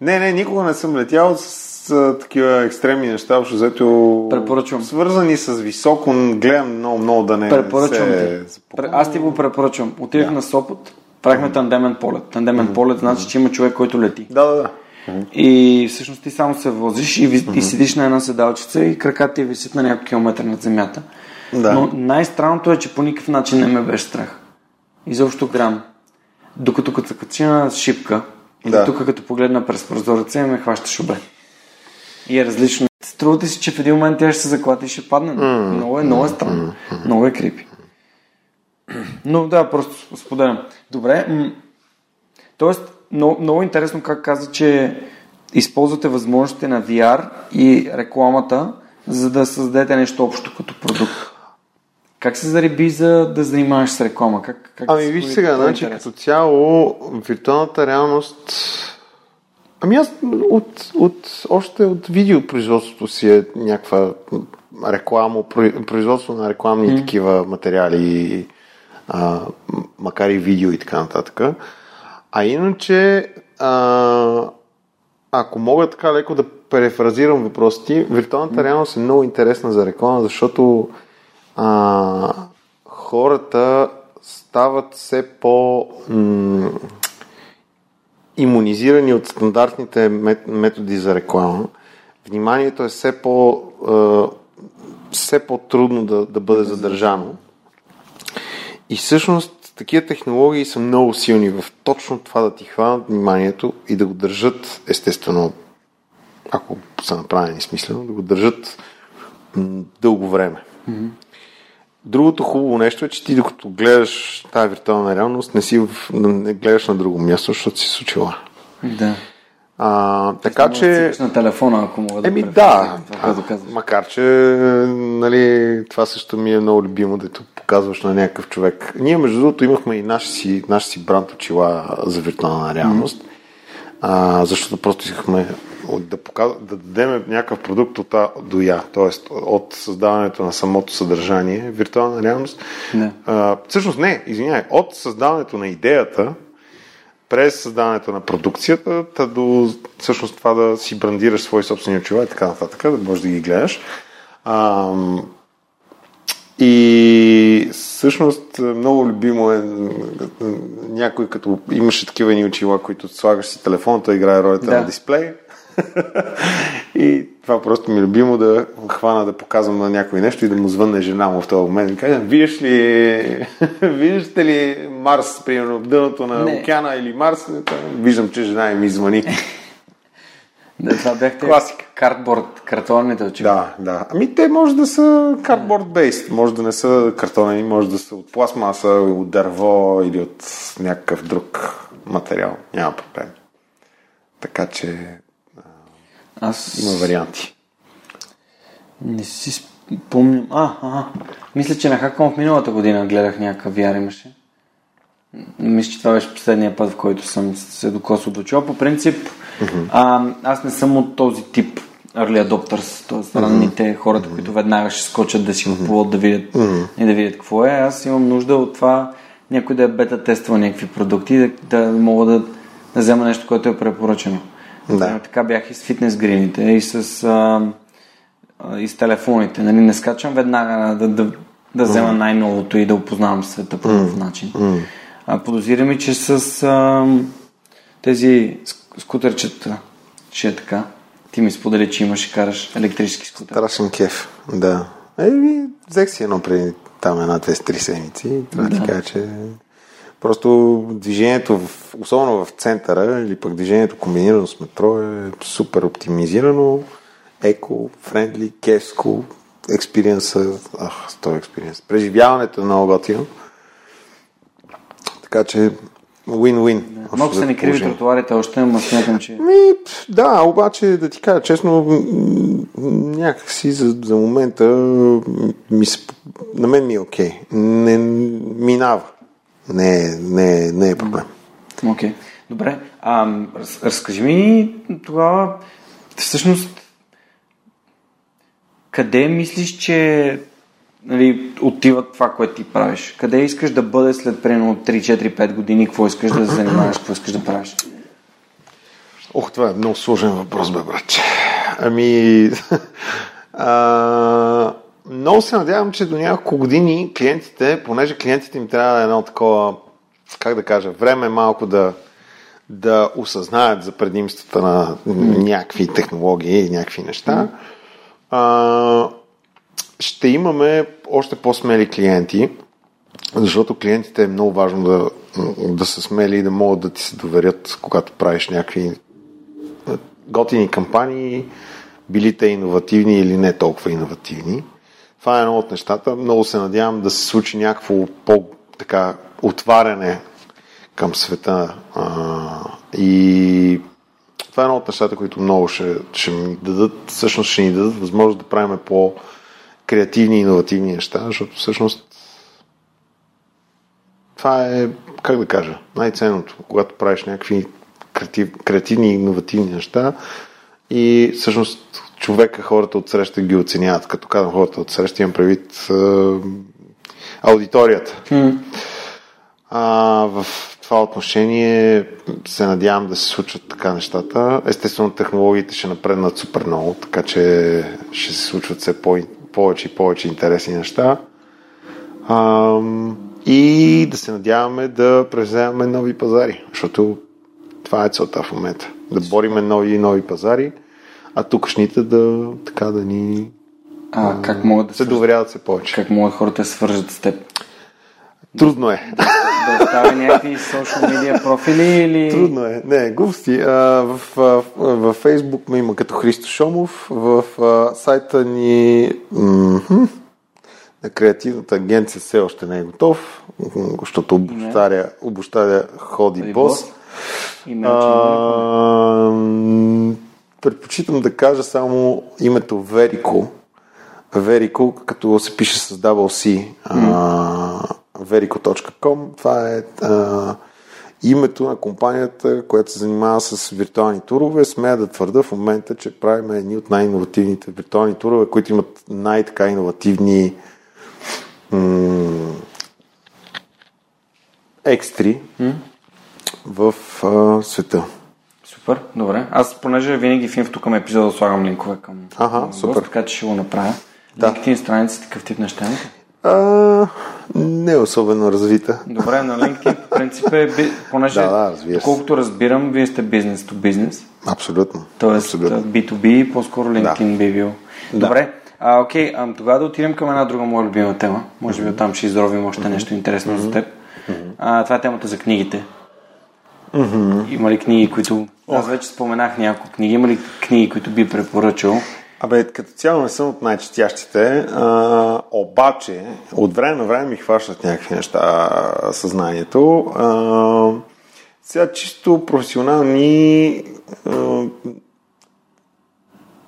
Не, не, никога не съм летял с а, такива екстремни неща, общо взето Препоръчвам. свързани с високо, гледам много, много да не Препоръчвам се... ти. Аз ти го препоръчвам. Отидах на Сопот, правихме тандемен полет. Тандемен полет значи, че има човек, който лети. Да, да, да. И всъщност ти само се возиш и, и седиш на една седалчица и краката ти висят на няколко километра над земята. Да. Но най-странното е, че по никакъв начин не ме беше страх. Изобщо грам. Докато като се качи на шипка, Да. тук като погледна през прозореца ме хващаш обе. И е различно. Струва ти си, че в един момент тя ще се заклати и ще падне. Много е, много е странно. Много е крипи. Но да, просто споделям. Добре. м, Тоест, много, много интересно как каза, че използвате възможностите на VR и рекламата, за да създадете нещо общо като продукт. Как се зареби за да занимаваш с реклама? Как, как Ами виж сега, значи като цяло виртуалната реалност Ами аз от, от, още от видеопроизводството си е някаква реклама, про- производство на рекламни mm. такива материали, а, макар и видео и така нататък. А иначе, а, ако мога така леко да префразирам въпросите, виртуалната реалност е много интересна за реклама, защото а, хората стават все по м- иммунизирани от стандартните мет- методи за реклама. Вниманието е все по а, все по-трудно да, да бъде задържано. И всъщност такива технологии са много силни в точно това да ти хванат вниманието и да го държат, естествено, ако са направени смислено, да го държат дълго време. Другото хубаво нещо е, че ти докато гледаш тази виртуална реалност, не, си в, не гледаш на друго място, защото си случила. Да. А, така че... на телефона, ако мога да Еми да, това, а, макар че нали, това също ми е много любимо, дето показваш на някакъв човек. Ние между другото имахме и наши си, наши си бранд очила за виртуална реалност, а, защото просто искахме да, показ... да дадем някакъв продукт от А до Я, т.е. от създаването на самото съдържание, виртуална реалност. Не. А, всъщност не, извинявай, от създаването на идеята, през създаването на продукцията, та до всъщност това да си брандираш свои собствени очила и така нататък, да можеш да ги гледаш. Ам, и всъщност много любимо е някой като имаше такива ни очила, които слагаш си телефон, той играе ролята Да. на дисплей. и това просто ми е любимо да хвана да показвам на някой нещо и да му звънне жена му в този момент и кажа, виждаш ли, виждате ли Марс, примерно, дъното на Не. океана или Марс? Виждам, че жена ми звъни. Да, това бяхте Класика. картборд, картонните очила. Да, да. Ами те може да са cardboard based, може да не са картонени, може да са от пластмаса, от дърво или от някакъв друг материал. Няма проблем. Така че Аз има варианти. не си Помням. А, а, мисля, че на Хакон в миналата година гледах някакъв VR имаше. Мисля, че това беше последния път, в който съм се докосвал до чува. По принцип, mm-hmm. а, аз не съм от този тип early adopters, т.е. ранните mm-hmm. хората, които веднага ще скочат да си купуват, да видят mm-hmm. и да видят какво е. Аз имам нужда от това някой да е бета тествал някакви продукти, да, да мога да, да взема нещо, което е препоръчено. Да. Така бях и с фитнес грините, и с, а, а, и с телефоните. Нали? Не скачам веднага да, да, да взема mm. най-новото и да опознавам света по такъв mm. начин. Mm. А, подозирам и, че с а, тези скутерчета ще е така. Ти ми сподели, че имаш и караш електрически скутер. Страшен кеф, да. Еми, взех си едно преди там една-две три седмици. Това да. ти кажа, че просто движението, в, особено в центъра, или пък движението комбинирано с метро е супер оптимизирано, еко, френдли, кевско, експириенса, ах, този експириенс. Преживяването е много готино. Така че Win-win. Малко са ни криви тротуарите още, но смятам, че... Ми, да, обаче да ти кажа честно, някакси за, за момента ми, на мен ми е окей. Okay. Не минава. Не, не, не е проблем. Окей. Okay. Добре. А, раз, разкажи ми тогава, всъщност, къде мислиш, че нали, отива това, което ти правиш? Къде искаш да бъде след примерно 3-4-5 години? Какво искаш да занимаваш? Какво искаш да правиш? Ох, това е много сложен въпрос, бе, братче. Ами... а, много се надявам, че до няколко години клиентите, понеже клиентите им трябва е едно такова, как да кажа, време малко да, да осъзнаят за предимствата на някакви технологии и някакви неща. А, ще имаме още по-смели клиенти, защото клиентите е много важно да, да са смели и да могат да ти се доверят, когато правиш някакви готини кампании, били те иновативни или не толкова иновативни. Това е едно от нещата. Много се надявам да се случи някакво по-така отваряне към света. А, и това е едно от нещата, които много ще, ще ми дадат, всъщност ще ни дадат възможност да правим по- креативни и иновативни неща, защото всъщност това е, как да кажа, най-ценното, когато правиш някакви креатив, креативни и иновативни неща и всъщност човека, хората от среща ги оценяват. Като казвам хората от среща, имам предвид аудиторията. Mm. А, в това отношение се надявам да се случват така нещата. Естествено, технологиите ще напреднат супер много, така че ще се случват все по- повече и повече интересни неща. А, и да се надяваме да превземаме нови пазари, защото това е целта в момента. Да бориме нови и нови пазари, а тукашните да, така да ни а, как могат да се доверяват се повече. Как могат хората да свържат с теб? Трудно е. Да, да оставя някакви социал медиа профили или... Трудно е. Не, глупости. В, в, в Фейсбук ме има като Христо Шомов, в а, сайта ни м- на креативната агенция все още не е готов, защото обощаря, обощаря ходи Ходи бос. А, предпочитам да кажа само името Верико. Верико, като се пише с double C. Mm verico.com. Това е а, името на компанията, която се занимава с виртуални турове. Смея да твърда в момента, че правим едни от най-инновативните виртуални турове, които имат най-така иновативни м- екстри mm. в а, света. Супер, добре. Аз, понеже винаги в инфото към епизода слагам линкове към ага, супер. така че ще го направя. Да. LinkedIn страница, такъв тип неща. А, не е особено развита. Добре, на LinkedIn по принцип е, понеже, да, да, разбира колкото разбирам, вие сте бизнес to бизнес. Абсолютно. Тоест Абсолютно. B2B, по-скоро LinkedIn да. би бил. Да. Добре, а, окей, а, тогава да отидем към една друга моя любима тема. Може би оттам ще изровим още mm-hmm. нещо интересно mm-hmm. за теб. Mm-hmm. А, това е темата за книгите. Mm-hmm. Има ли книги, които... Аз вече споменах няколко книги. Има ли книги, които би препоръчал? Абе, като цяло не съм от най-четящите, а, обаче от време на време ми хващат някакви неща съзнанието. А, сега чисто професионални а,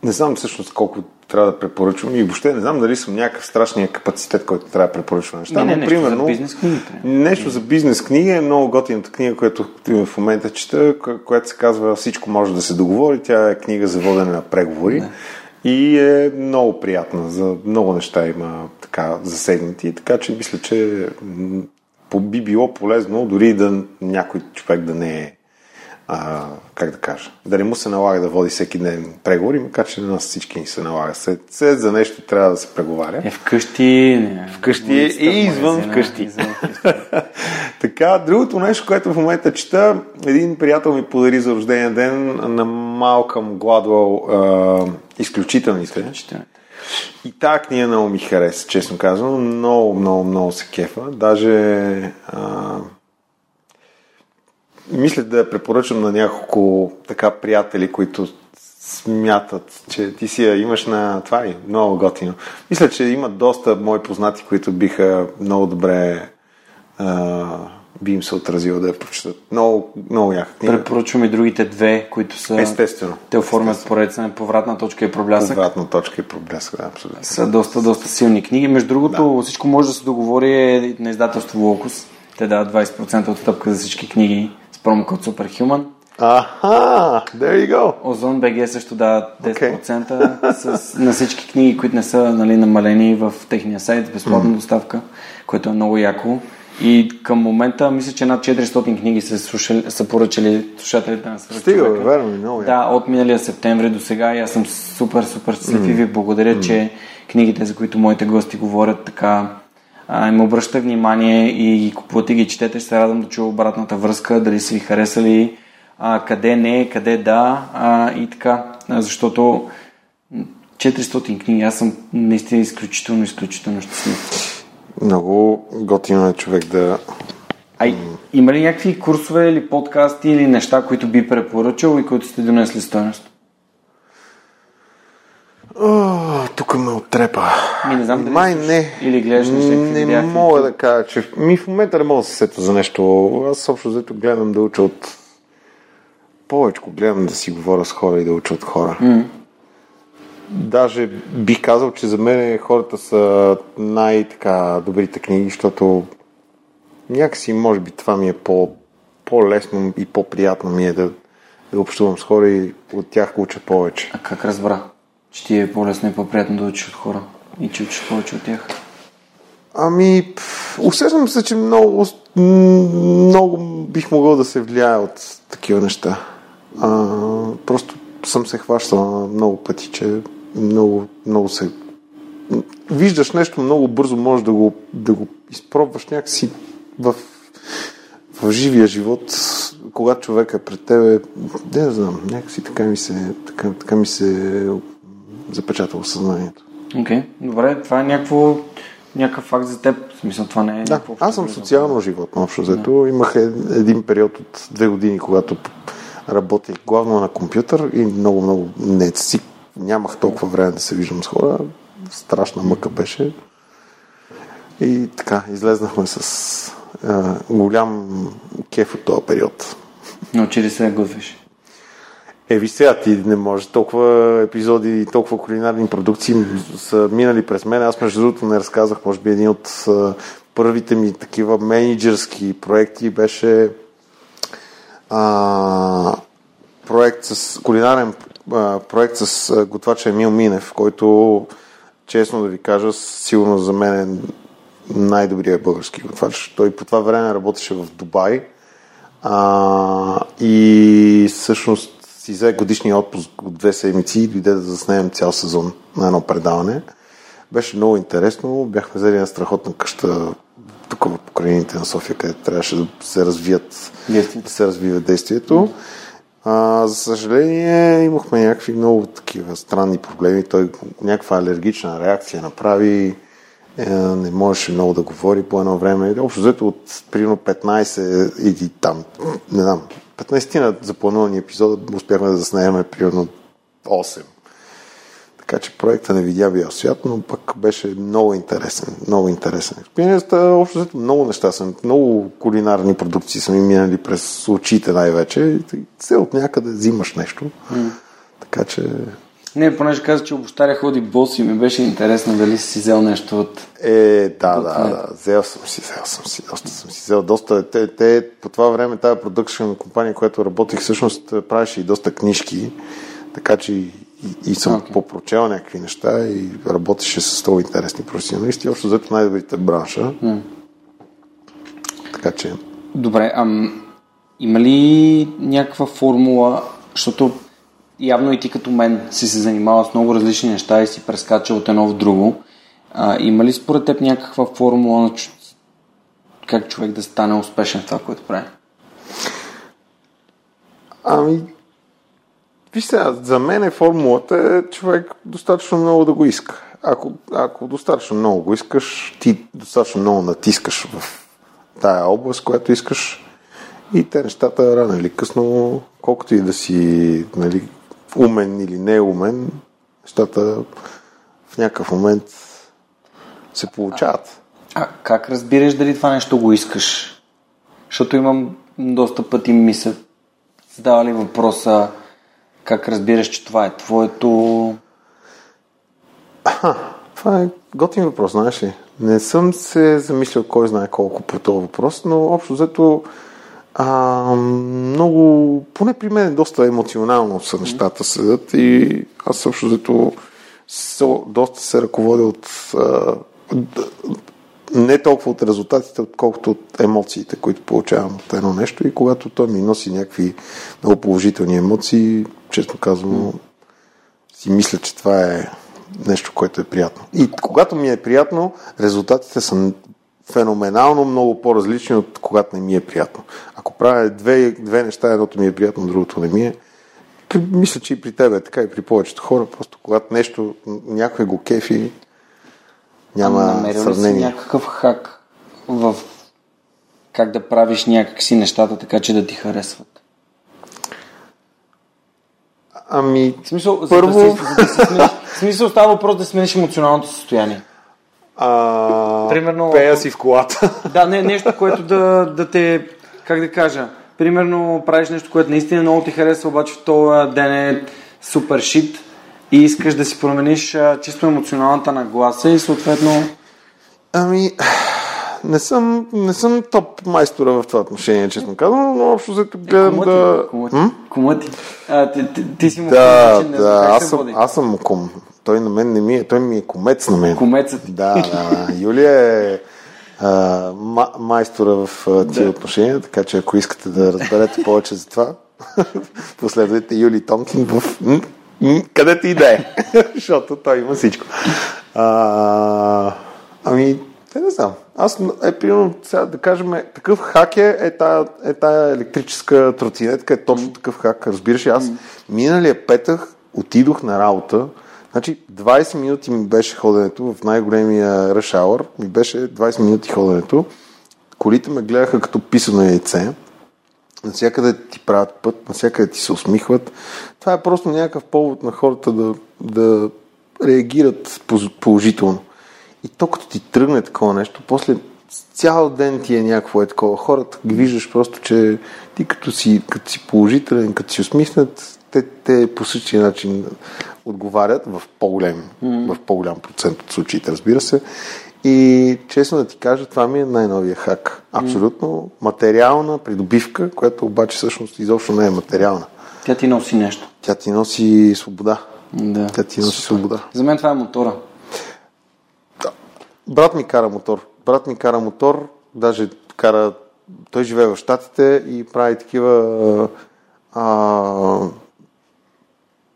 не знам всъщност колко трябва да препоръчвам и въобще не знам дали съм някакъв страшния капацитет, който трябва да препоръчвам неща. Не, не, но, примерно, за бизнес книги. Нещо за бизнес книга е много готината книга, която в момента чета, която се казва Всичко може да се договори. Тя е книга за водене на преговори. Да. И е много приятна. За много неща има така засегнати. Така че мисля, че би било полезно дори да някой човек да не е а, как да кажа, да не му се налага да води всеки ден преговори, макар че на нас всички ни се налага. След, след за нещо трябва да се преговаря. Е, вкъщи, не, вкъщи и извън вкъщи. Извън вкъщи. така, другото нещо, което в момента чета, един приятел ми подари за рождения ден на Малкъм Гладвел изключителните. И тази книга много ми хареса, честно казвам. Много, много, много се кефа. Даже а, мисля да препоръчам на няколко така приятели, които смятат, че ти си я имаш на това и много готино. Мисля, че има доста мои познати, които биха много добре а, би им се отразило да я прочитат. Много, много яка книга. Препоръчвам и другите две, които са... Естествено. Те оформят поредица на повратна точка и проблясък. Повратна точка и проблясък, да, абсолютно. Са доста, доста силни книги. Между другото, да. всичко може да се договори е на издателство Локус. Те дават 20% отстъпка за всички книги промокод Superhuman. Аха, there you go. Озон БГ също дава 10% okay. с, на всички книги, които не са нали, намалени в техния сайт, безплатна mm. доставка, което е много яко. И към момента мисля, че над 400 книги са, слушали, са поръчали слушателите на Свърх Стига, верно ми, много Да, от миналия септември до сега и аз съм супер, супер щастлив mm. и ви благодаря, mm. че книгите, за които моите гости говорят така а, им обръщате внимание и ги купувате ги четете, ще се радвам да чуя обратната връзка, дали са ви харесали, а, къде не, къде да а, и така, а, защото 400 книги, аз съм наистина изключително, изключително щастлив. Много готино е човек да... А има ли някакви курсове или подкасти или неща, които би препоръчал и които сте донесли стоеност? О, тук ме отрепа. Ми не знам дали Май не. Или гледаш Не видеа, мога да кажа, че... Ми в момента не мога да се сета за нещо. Аз общо взето гледам да уча от... Повече гледам да си говоря с хора и да уча от хора. Mm. Даже бих казал, че за мен хората са най-така добрите книги, защото някакси, може би, това ми е по, по-лесно и по-приятно ми е да, да общувам с хора и от тях уча повече. А как разбра? Че ти е по-лесно и по-приятно да учиш от хора и че учиш повече от тях? Ами, усещам се, че много, много бих могъл да се влияе от такива неща. А, просто съм се хващал много пъти, че много, много се... Виждаш нещо много бързо, можеш да го, да го изпробваш някакси в, в живия живот, когато човек е пред тебе, не знам, някакси така ми се, така, така ми се запечатало съзнанието. Окей, okay. добре, това е някакво, някакъв факт за теб. В смисъл, това не е. Да, аз съм социално животно, общо взето. Да. Имах един период от две години, когато работех главно на компютър и много, много не си. Нямах толкова време да се виждам с хора. Страшна мъка беше. И така, излезнахме с а, голям кеф от този период. Научи ли се да готвиш? Е, виж сега, ти не можеш толкова епизоди и толкова кулинарни продукции са минали през мен. Аз между другото не разказах, може би един от първите ми такива менеджерски проекти беше а, проект с кулинарен а, проект с готвача Емил Минев, който честно да ви кажа, сигурно за мен е най-добрият български готвач. Той по това време работеше в Дубай а, и всъщност си взе годишния отпуск от две седмици и дойде да заснемем цял сезон на едно предаване. Беше много интересно. Бяхме взели на страхотна къща тук в покрайнините на София, където трябваше да се развият, да се развива действието. А, за съжаление, имахме някакви много такива странни проблеми. Той някаква алергична реакция направи. Е, не можеше много да говори по едно време. Общо взето от примерно 15 или там, не знам, 15 на запланувани епизода успяхме да заснеме примерно 8. Така че проекта не видя бия свят, но пък беше много интересен. Много интересен. Експириенста, общо взето много неща съм, много кулинарни продукции са ми минали през очите най-вече. И се от някъде взимаш нещо. Mm. Така че Не, понеже каза, че обощаря ходи бос и ми беше интересно дали си взел нещо от... Е, да, да, да. Взел съм си, взел съм си, доста съм си взел. Доста, те, те по това време тази продъкшн компания, която работих, всъщност правеше и доста книжки, така че и, и съм okay. попрочел някакви неща и работеше с много интересни професионалисти. Общо взето най-добрите бранша. Mm. Така че... Добре, ам, има ли някаква формула, защото явно и ти като мен си се занимава с много различни неща и си прескача от едно в друго. А, има ли според теб някаква формула на как човек да стане успешен в това, което прави? Ами, виж сега, за мен е формулата е човек достатъчно много да го иска. Ако, ако достатъчно много го искаш, ти достатъчно много натискаш в тая област, която искаш и те нещата рано или късно, колкото и да си нали, умен или не умен, нещата в някакъв момент се получават. А, а как разбираш дали това нещо го искаш? Защото имам доста пъти ми се задавали въпроса как разбираш, че това е твоето... А, това е готин въпрос, знаеш ли. Не съм се замислял кой знае колко по този въпрос, но общо взето а, много, поне при мен доста емоционално са нещата седат и аз също зато доста се ръководя от а, не толкова от резултатите, отколкото от емоциите, които получавам от едно нещо и когато той ми носи някакви много положителни емоции, честно казвам, си мисля, че това е нещо, което е приятно. И когато ми е приятно, резултатите са феноменално много по-различни от когато не ми е приятно. Ако правя две, две неща, едното ми е приятно, другото не ми е, мисля, че и при тебе е така и при повечето хора, просто когато нещо някой го кефи, няма Намерил сравнение. Си някакъв хак в как да правиш някакси нещата така, че да ти харесват? Ами, в смисъл, първо... За да си, за да си смениш, в смисъл става въпрос да смениш емоционалното състояние. А, Примерно, пея си в колата. Да, не, нещо, което да, да те, как да кажа, примерно правиш нещо, което наистина много ти харесва, обаче в този ден е супер шит и искаш да си промениш а, чисто емоционалната нагласа и съответно... Ами, не съм, не съм топ майстора в това отношение, честно казвам, но общо взето гледам е, да... Кумати. А, ти, ти, ти си му да, да, аз съм, аз съм кум. Той на мен не ми е, той ми е комец на мен. Комецът ти. Да, да. Юлия е а, ма, майстора в тия да. отношения, така че ако искате да разберете повече за това, последвайте Юли Тонкин в където и да е, защото той има всичко. А, ами, те не знам. Аз е примерно, сега да кажем, такъв хак е, е, тая, е тая електрическа тротинетка, е точно такъв хак. Разбираш, аз миналия петъх отидох на работа, Значи 20 минути ми беше ходенето в най-големия hour, ми беше 20 минути ходенето. Колите ме гледаха като писано яйце. Насякъде ти правят път, насякъде ти се усмихват. Това е просто някакъв повод на хората да, да реагират положително. И то като ти тръгне такова нещо, после цял ден ти е някакво е такова. Хората ги виждаш просто, че ти като си, като си положителен, като си усмихнат, те, те по същия начин отговарят в по-голям, mm. в по-голям процент от случаите, разбира се. И честно да ти кажа, това ми е най-новия хак. Абсолютно mm. материална придобивка, която обаче всъщност изобщо не е материална. Тя ти носи нещо. Тя ти носи свобода. Да. Тя ти носи Супер. свобода. За мен това е мотора. Брат ми кара мотор. Брат ми кара мотор, даже кара... Той живее в Штатите и прави такива а,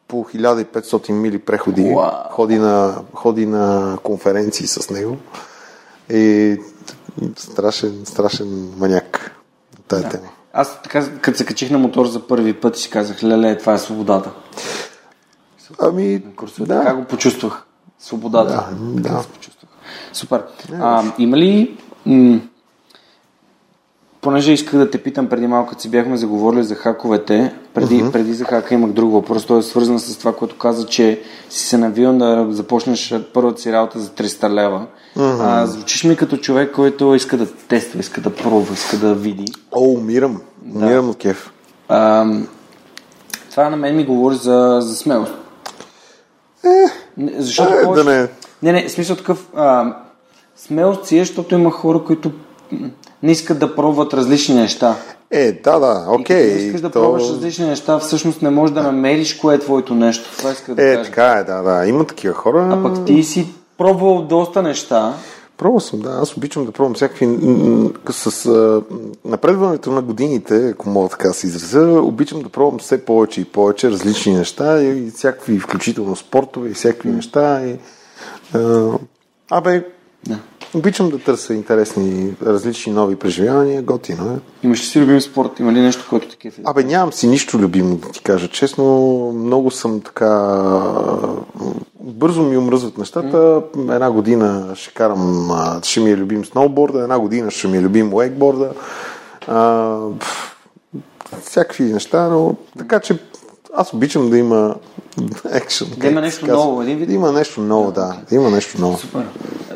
по 1500 мили преходи, wow. ходи, на, ходи на конференции с него и страшен, страшен маняк от тази да. тема. Аз така, като се качих на мотор за първи път и си казах, леле, това е свободата. Ами, да. Как го почувствах? Свободата. Да, да. почувствах. Супер. А, има ли м- понеже исках да те питам преди малко, като си бяхме заговорили за хаковете, преди, uh-huh. преди за хака имах друг въпрос, той е свързан с това, което каза, че си се навил да започнеш първата си работа за 300 лева. Uh-huh. А, звучиш ми като човек, който иска да тества, иска да пробва, иска да види. О, умирам. Да. Умирам от кеф. А, това на мен ми говори за, за смелост. Не, Защото е, повече... да не. Не, не, смисъл такъв... А, смелост си е, защото има хора, които не искат да пробват различни неща. Е, да, да, И окей. не искаш да то- пробваш различни неща, всъщност не можеш да намериш кое е твоето нещо. Това иска да Е, кажа. така е, да, да. Има такива хора. А пък ти си пробвал доста неща. Пробвал съм, да. Аз обичам да пробвам всякакви... С а, напредването на годините, ако мога така се изразя, обичам да пробвам все повече и повече различни неща и, и всякакви, включително спортове и всякакви неща. И, абе, Да. обичам да търся интересни, различни нови преживявания. Готино е. Имаш ли си любим спорт? Има ли нещо, което ти кефи? Абе, нямам си нищо любимо, да ти кажа честно. Много съм така... Бързо ми умръзват нещата. Една година ще карам... Ще ми е любим сноуборда, една година ще ми е любим уейкборда. А, всякакви неща, но така че аз обичам да има екшен. Да има нещо ново, един вид? Да има нещо ново, да. Да има нещо ново. Супер.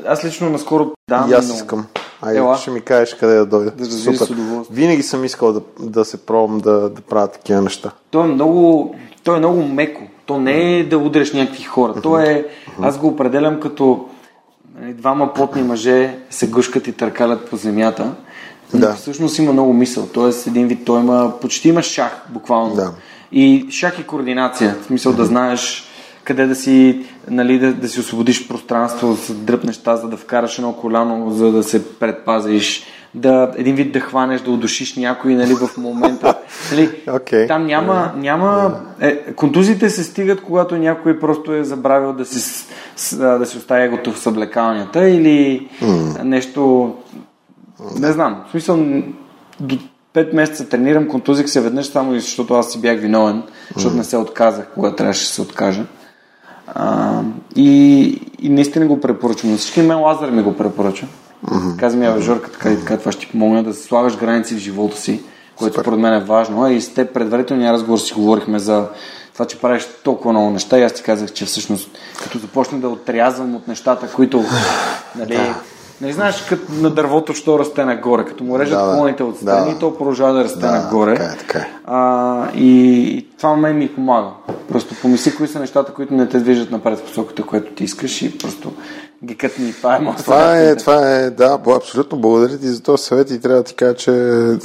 Аз лично наскоро давам И аз искам. Айде, Ела. ще ми кажеш къде да дойда. Да Супер. Винаги съм искал да, да се пробвам да, да правя такива неща. То е много, то е много меко. То не е да удреш някакви хора. То е, аз го определям като нали, двама потни мъже се гушкат и търкалят по земята. Но Да. Всъщност има много мисъл. Тоест един вид той има, почти има шах, буквално. Да. И шах и координация. В смисъл да знаеш къде да си, нали, да, да си освободиш пространство, да се дръпнеш таза, да вкараш едно коляно, за да се предпазиш, да един вид да хванеш, да удушиш някой нали, в момента. Нали, Окей. Там няма, няма е, контузиите се стигат, когато някой просто е забравил да си, да си оставя егото в съблекалнята или нещо, не знам, в смисъл 5 месеца тренирам, контузих се веднъж само и защото аз си бях виновен, защото не се отказах, когато трябваше да се откажа. А, и, и наистина го препоръчвам. На всички мен Лазар ми го препоръча. Каза ми, абе, Жорка, така и така, това ще ти помогне да слагаш граници в живота си, което според мен е важно. А и с теб предварителния разговор си говорихме за това, че правиш толкова много неща и аз ти казах, че всъщност като започна да отрязвам от нещата, които нали, не знаеш като на дървото, що расте нагоре. Като му режат Да, клоните отстрани, Да. то продължава да расте Да, нагоре. така е, така е. А, и, и това мен ми помага. Просто помисли кои са нещата, които не те движат напред в посоката, което ти искаш и просто ги кътни. Това е моят Това е, това е, да, абсолютно благодаря ти за този съвет и трябва да ти кажа, че е,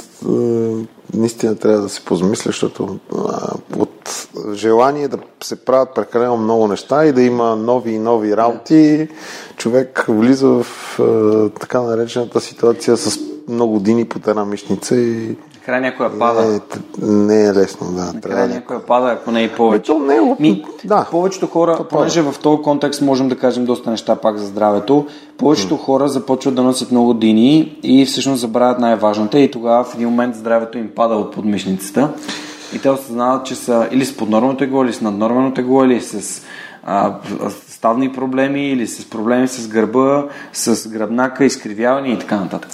наистина трябва да се позмисля, защото а, от желание да се правят прекалено много неща и да има нови и нови работи, човек влиза в а, така наречената ситуация с много години под една мишница и Накрая някоя пада. не, не е лесно, да. Трябва Накрая да... някоя пада, ако не и повече. Не е Ми, да. Повечето хора, То понеже в този контекст можем да кажем доста неща пак за здравето, повечето хора започват да носят много дини и всъщност забравят най-важното и тогава в един момент здравето им пада от подмишницата и те осъзнават, че са или с поднормено тегло, или с наднормено тегло, или с а, ставни проблеми, или с проблеми с гърба, с гръбнака, изкривяване и така нататък.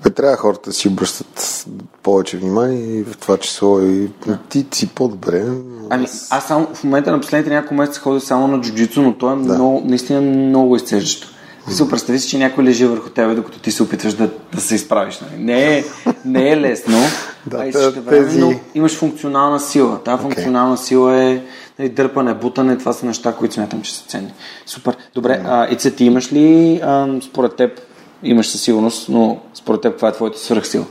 Абе, трябва хората да си обръщат повече внимание и в това число и ти си по-добре. Ами, аз само в момента на последните няколко месеца ходя само на джуджицу, но то е много, наистина много изцеждащо. Се представи си, че някой лежи върху тебе, докато ти се опитваш да, да се изправиш. Нали? Не, е, не е лесно, Да, а същевременно тези- имаш функционална сила. Тази функционална сила е нали, дърпане, бутане, това са неща, които смятам, че са ценни. Супер. Добре, а, Ице, ти имаш ли, а, според теб, имаш със сигурност, но според теб, каква е твоята свръхсила?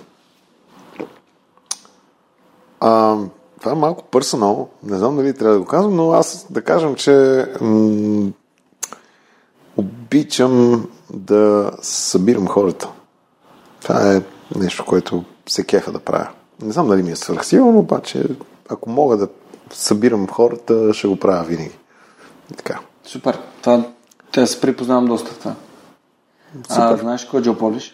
А, това е малко персонал. Не знам дали трябва да го казвам, но аз да кажем, че м- обичам да събирам хората. Това е нещо, което се кефа да правя. Не знам дали ми е свърхсилно, обаче ако мога да събирам хората, ще го правя винаги. Така. Супер. Това, те се припознавам доста в това. А, знаеш кой е Джо Полиш?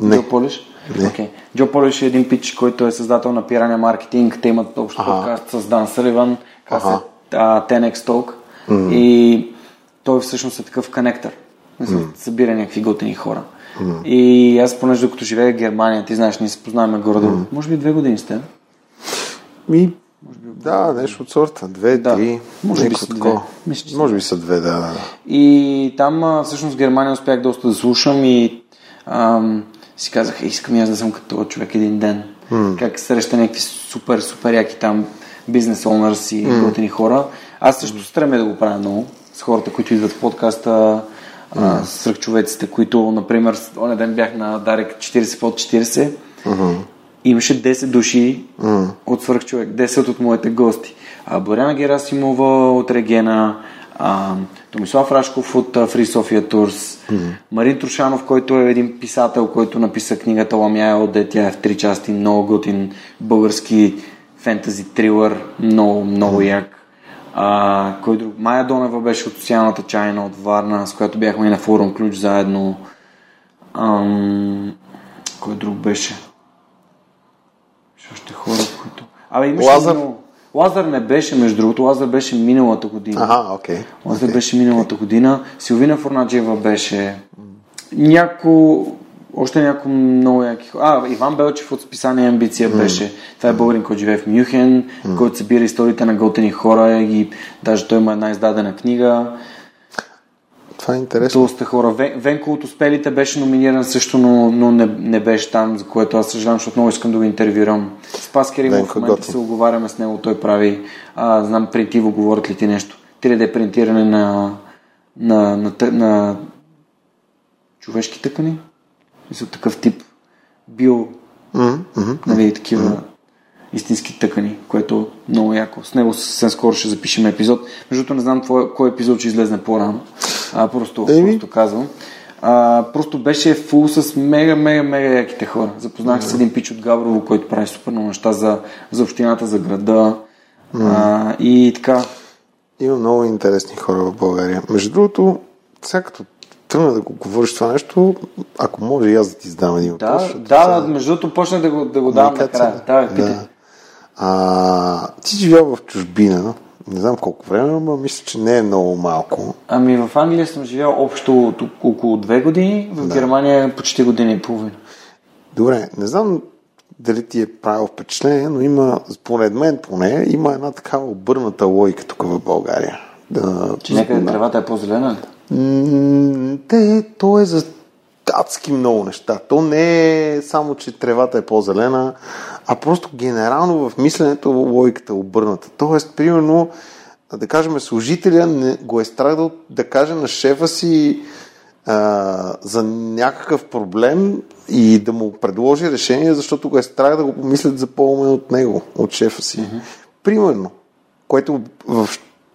Не. Джо Полиш? Не. Okay. Джо Полиш е един пич, който е създател на Пирания Маркетинг. Те имат общо Аха. подкаст с Дан Съливан, казва 10x Talk. И той всъщност е такъв конектор. Mm. Събира някакви готини хора. И аз, понеже докато живея в Германия, ти знаеш, ние се познаваме горе може би две години сте. Ми, да, нещо от сорта. Две, Да. три. Може би са две. Мисля, че Може би са две, да. И там всъщност Германия успях доста да слушам и ам, си казах, «Е, искам и аз да съм като човек един ден. Как среща някакви супер, супер яки там бизнес онърс и готини хора. Аз също стремя да го правя много с хората, които идват в подкаста, mm. свръхчовеците, които, например, оня ден бях на Дарек 40 под 40. Mm-hmm. Имаше 10 души mm. от свръхчовек, 10 от моите гости. А Боряна Герасимова от Регена, а, Томислав Рашков от Free Sofia Tours, mm-hmm. Марин Трушанов, който е един писател, който написа книгата Ламяя от тя е в три части, много готин български фентази трилър, много, много mm-hmm. як. А, кой друг? Майя Донева беше от социалната чайна от Варна, с която бяхме и на форум ключ заедно. Ам... Кой друг беше? Още хора, които... Абе, имаше Лазар? Много... Лазар не беше, между другото, Лазар беше миналата година. Ага, окей. Okay. Лазар okay. беше миналата година. Силвина Форнаджиева беше. Няко още някои много яки хора. А, Иван Белчев от списание Амбиция mm. беше. Това е българин, който живее в Мюхен, mm. който събира историите на готени хора и даже той има една издадена книга. Това е интересно. Доста хора. Вен, Венко от Успелите беше номиниран също, но, но не, не беше там, за което аз съжалявам, защото много искам да го интервюрам. Спас Керимов в момента се оговаряме с него, той прави, а, знам, принтиво говорят ли ти нещо. 3D принтиране на, на, на, на, на човешки тъкани? Мисля, такъв тип био, mm-hmm. нали, такива mm-hmm. истински тъкани, което много яко. С него съвсем скоро ще запишем епизод. Между другото не знам твой, кой епизод ще излезне по-рано. А, просто, Еми... просто казвам. А, просто беше фул с мега, мега, мега яките хора. Запознах се с един пич от Габрово, който прави супер много неща за, за общината, за града. А, и така. Има много интересни хора в България. Между другото, сега като тръгна да го говориш това нещо, ако може и аз да ти задам един въпрос. Да, да, да, между другото почна да го, да го давам накрая. Да, да. А, ти живял в чужбина, не знам колко време, но мисля, че не е много малко. Ами в Англия съм живял общо около две години, в да. Германия почти година и половина. Добре, не знам дали ти е правил впечатление, но има, според мен поне, има една такава обърната логика тук в България. Да, че някъде тревата е по-зелена? Те, то е за адски много неща. То не е само, че тревата е по-зелена, а просто генерално в мисленето логиката е обърната. Тоест, примерно, да кажем, служителя не, го е страх да, да каже на шефа си а, за някакъв проблем и да му предложи решение, защото го е страх да го помислят за по-умен от него, от шефа си. Mm-hmm. Примерно, което в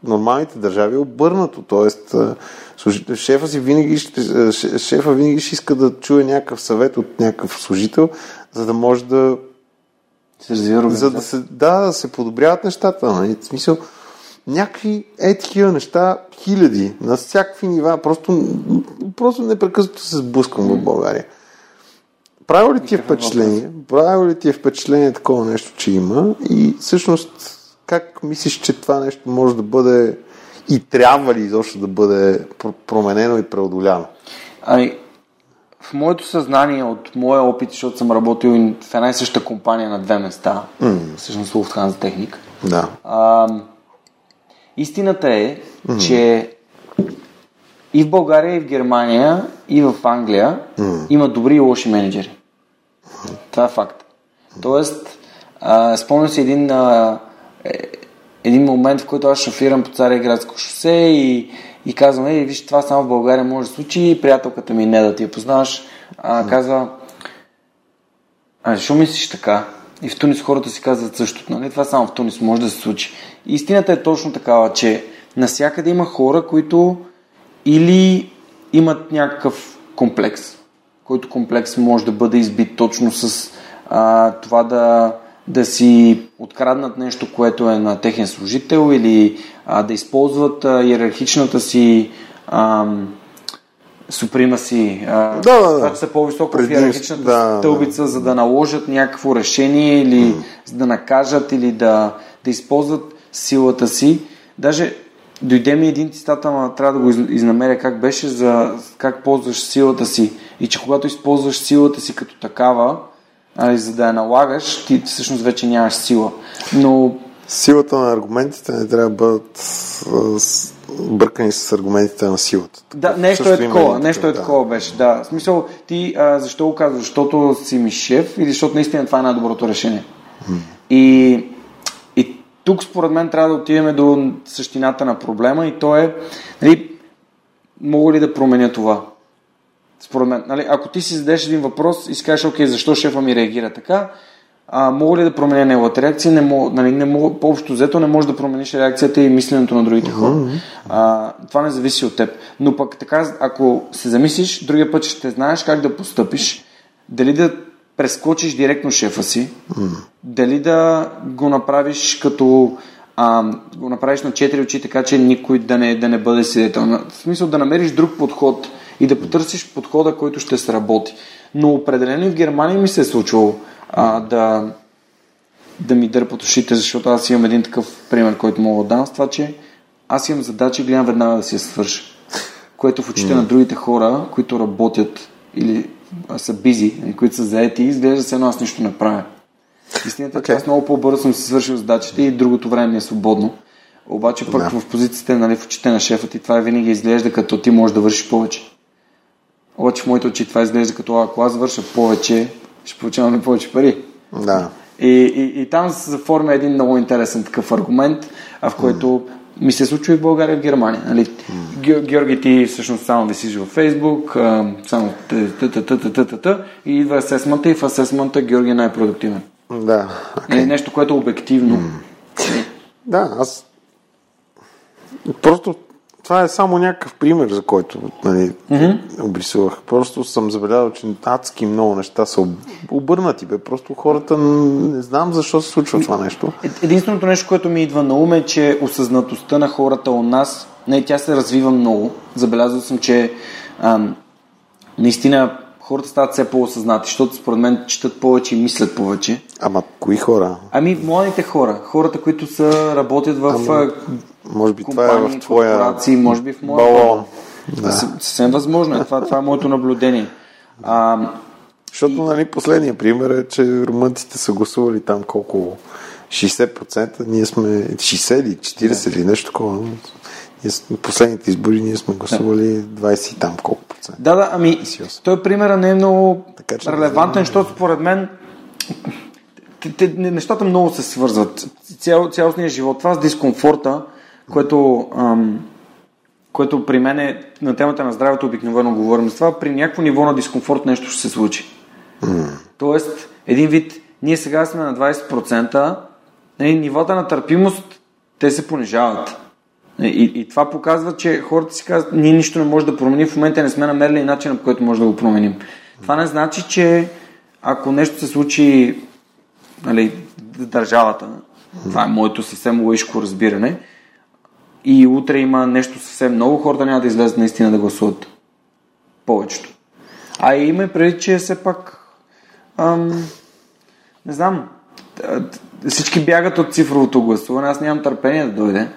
нормалните държави е обърнато. Тоест, шефа си винаги ще, шефа винаги ще иска да чуе някакъв съвет от някакъв служител, за да може да се развива за да се, да, да се подобряват нещата. Нали? В смисъл, някакви е такива неща, хиляди, на всякакви нива, просто, просто непрекъснато се сблъсквам в България. Правило ли ти е впечатление? Правило ли ти е впечатление такова нещо, че има? И всъщност как мислиш, че това нещо може да бъде и трябва ли изобщо да бъде променено и преодоляно? Ами, в моето съзнание, от моя опит, защото съм работил в една и съща компания на две места, mm. всъщност Lufthansa Техник, да. а, истината е, mm. че и в България, и в Германия, и в Англия mm. има добри и лоши менеджери. Това е факт. Тоест, а, спомням си един а, е, един момент, в който аз шофирам по Царя градско шосе и, и казвам, ей, виж, това само в България може да случи. И приятелката ми не да ти я познаваш, а, казва, а защо мислиш така? И в Тунис хората си казват същото. Нали? Това само в Тунис може да се случи. Истината е точно такава, че насякъде има хора, които или имат някакъв комплекс, който комплекс може да бъде избит точно с а, това да да си откраднат нещо, което е на техен служител или а, да използват а, иерархичната си а, суприма си, а, да, да, да. са по-високо в иерархичната да, стълбица, да. за да наложат някакво решение или mm. за да накажат или да, да използват силата си. Даже дойде ми един цитат, ама трябва да го изнамеря как беше за как ползваш силата си и че когато използваш силата си като такава, а, за да я налагаш, ти всъщност вече нямаш сила. Но Силата на аргументите не трябва да бъдат бъркани с аргументите на силата. Да, нещо е такова, нещо е такова беше, да. В смисъл, ти а, защо го казваш? Защото си ми шеф или защото наистина това е най-доброто решение? Hmm. И, и тук според мен трябва да отидем до същината на проблема и то е, нали, мога ли да променя това? Според мен, нали, ако ти си зададеш един въпрос и си кажеш, окей, защо шефа ми реагира така, а, мога ли да променя неговата реакция? Не мога, нали, не мога, по-общо взето не можеш да промениш реакцията и мисленето на другите хора. А, това не зависи от теб. Но пък така, ако се замислиш, другия път ще знаеш как да постъпиш, дали да прескочиш директно шефа си, дали да го направиш като а, го направиш на четири очи, така че никой да не, да не бъде свидетел. В смисъл да намериш друг подход и да потърсиш подхода, който ще сработи. Но определено в Германия ми се е случвало а, да, да ми дърпат ушите, защото аз имам един такъв пример, който мога да дам с това, че аз имам задача и гледам веднага да си я свърша. Което в очите mm. на другите хора, които работят или са бизи, които са заети, изглежда се едно аз нищо не правя. Истината е, okay. че аз много по-бързо съм си свършил задачите и другото време ми е свободно. Обаче пък yeah. в позицията, нали, в очите на шефа ти, това винаги изглежда като ти можеш да вършиш повече. Обаче в моите очи това изглежда като ако аз върша повече, ще получаваме повече пари. Да. И, и, и там се заформя един много интересен такъв аргумент, а в който mm. ми се случва и в България и в Германия. Нали? Mm. Георги, ти всъщност само висиш във Фейсбук, само и идва асесмента и в асесмента Георги е най-продуктивен. Да. Okay. Е нещо, което е обективно. Mm. Да, аз просто това е само някакъв пример, за който нали, mm-hmm. обрисувах. Просто съм забелязал, че адски много неща са обърнати. Бе. Просто хората не знам защо се случва това нещо. Е, единственото нещо, което ми идва на ум е, че осъзнатостта на хората у нас, не, тя се развива много. Забелязал съм, че ам, наистина хората стават все по-осъзнати, защото според мен четат повече и мислят повече. Ама кои хора? Ами младите хора, хората, които са, работят в Ама, може би компании, това е в твоя корпорации, може би в моя балон. Да. Съвсем възможно е. Това, това е моето наблюдение. А, защото, и... нали, последния пример е, че румънците са гласували там колко 60%, ние сме 60 или 40 да. или нещо такова. Ние, последните избори ние сме гласували 20 и там колко процента. Да, да, ами той примера не е много така, че релевантен, защото според мен те, нещата много се свързват. Цял, цялостният живот. Това с дискомфорта, което, ам, което при мен е на темата на здравето обикновено говорим за това, при някакво ниво на дискомфорт нещо ще се случи. Mm. Тоест, един вид, ние сега сме на 20%, нали, нивата на търпимост, те се понижават. И, и това показва, че хората си казват, ние нищо не може да променим, в момента не сме намерили начин, по който може да го променим. Това не значи, че ако нещо се случи нали, държавата, това е моето съвсем логическо разбиране, и утре има нещо съвсем много, хората няма да излезат наистина да гласуват повечето. А и има преди, че все пак ам, не знам, всички бягат от цифровото гласуване, аз нямам търпение да дойде.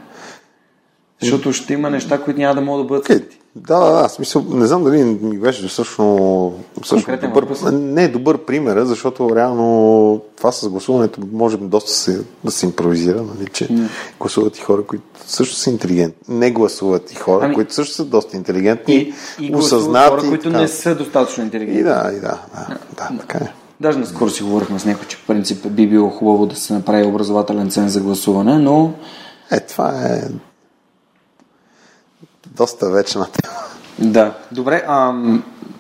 Защото ще има неща, които няма да могат да бъдат okay. Да, да, да, смисъл, не знам дали ми беше също добър, не добър пример, защото реално това с гласуването може доста се, да се импровизира, нали, че mm. гласуват и хора, които също са интелигентни. Не гласуват и хора, ами, които също са доста интелигентни, и, и осъзнати. хора, които така. не са достатъчно интелигентни. И да, и да, да, да, да така е. Даже наскоро си говорихме с някой, че в принцип би било хубаво да се направи образователен цен за гласуване, но... Е, това е доста вечна тема. Да. Добре, а,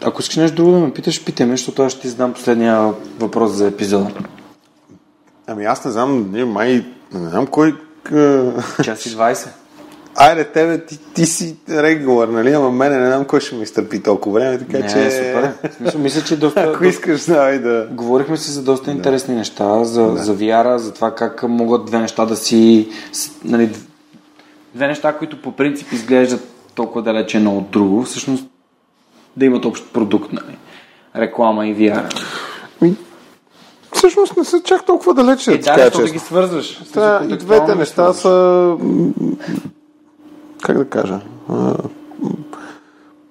ако искаш нещо друго да ме питаш, питаме, защото аз ще ти задам последния въпрос за епизода. Ами аз не знам, не, май, не знам кой... Час и 20. Айде, тебе, ти, ти си регулар, нали? Ама мене не знам кой ще ми изтърпи толкова време, така не, че... супер. Смисъл, мисля, че доста... Ако искаш, давай да... Говорихме си за доста да. интересни неща, за, да. за вяра, за това как могат две неща да си... Нали, две неща, които по принцип изглеждат толкова далече едно от друго, всъщност да имат общ продукт, нали? Реклама и VR. Ми, всъщност не са чак толкова далече. Е, да, да, ги свързваш. Да, и двете неща са как да кажа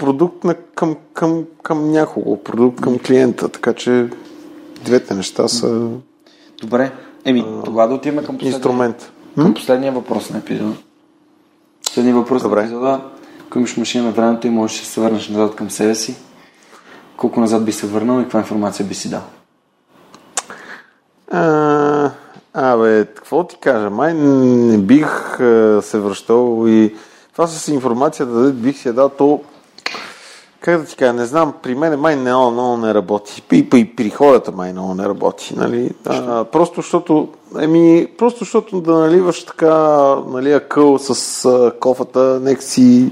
продукт на, към, към, към някого, продукт към клиента, така че двете неща са Добре, еми, тогава да отиваме към последния, инструмент. Към последния въпрос на епизода. Последния въпрос Добре. на епизода ако имаш машина на времето и можеш да се върнеш назад към себе си, колко назад би се върнал и каква информация би си дал? А, Абе, какво ти кажа? Май не бих е, се връщал и това с информацията, да бих си я дал, то как да ти кажа, не знам, при мен май не, много не работи. И, и при хората май много не работи. Нали? А, просто защото, еми, просто защото да наливаш така нали, акъл с а, кофата, нека си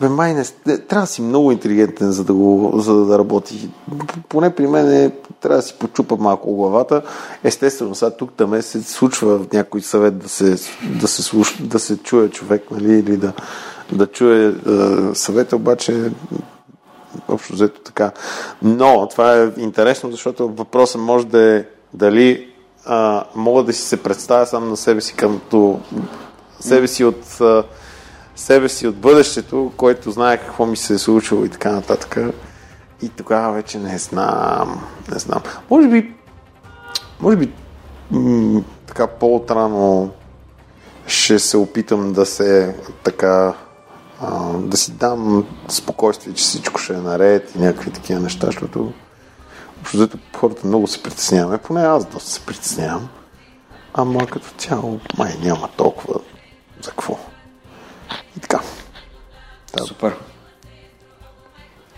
бе, май не, трябва да си много интелигентен, за да, го, за да работи. Поне при мен е, трябва да си почупа малко главата. Естествено, сега тук там се случва в някой съвет да се, да се, слуш, да се чуе човек, нали, или да, да чуе е, съвета, обаче общо взето така. Но това е интересно, защото въпросът може да е дали а, мога да си се представя сам на себе си като себе си от а, себе си от бъдещето, който знае какво ми се е случило и така нататък. И тогава вече не знам. Не знам. Може би, може би м- така по-отрано ще се опитам да се така а, да си дам спокойствие, че всичко ще е наред и някакви такива неща, защото защото хората много се притесняваме, поне аз доста се притеснявам. Ама като цяло май няма толкова за какво. И така. Да. Супер.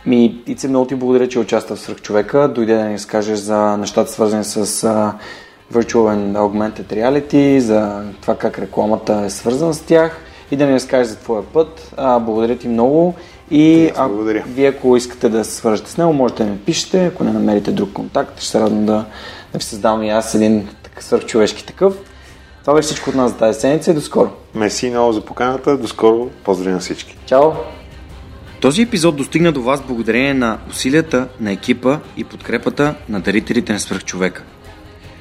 Ми, Ице, много ти благодаря, че участва в Свърхчовека. Дойде да ни скажеш за нещата свързани с uh, Virtual and Augmented Reality, за това как рекламата е свързана с тях и да ни разкажеш за твоя път. А, благодаря ти много. И а, вие, ако искате да се свържете с него, можете да ми пишете. Ако не намерите друг контакт, ще се радвам да, да ви създам и аз един свърхчовешки такъв. Това беше всичко от нас за тази седмица и до скоро. Меси много за поканата. До скоро. Поздрави на всички. Чао! Този епизод достигна до вас благодарение на усилията на екипа и подкрепата на дарителите на свръхчовека.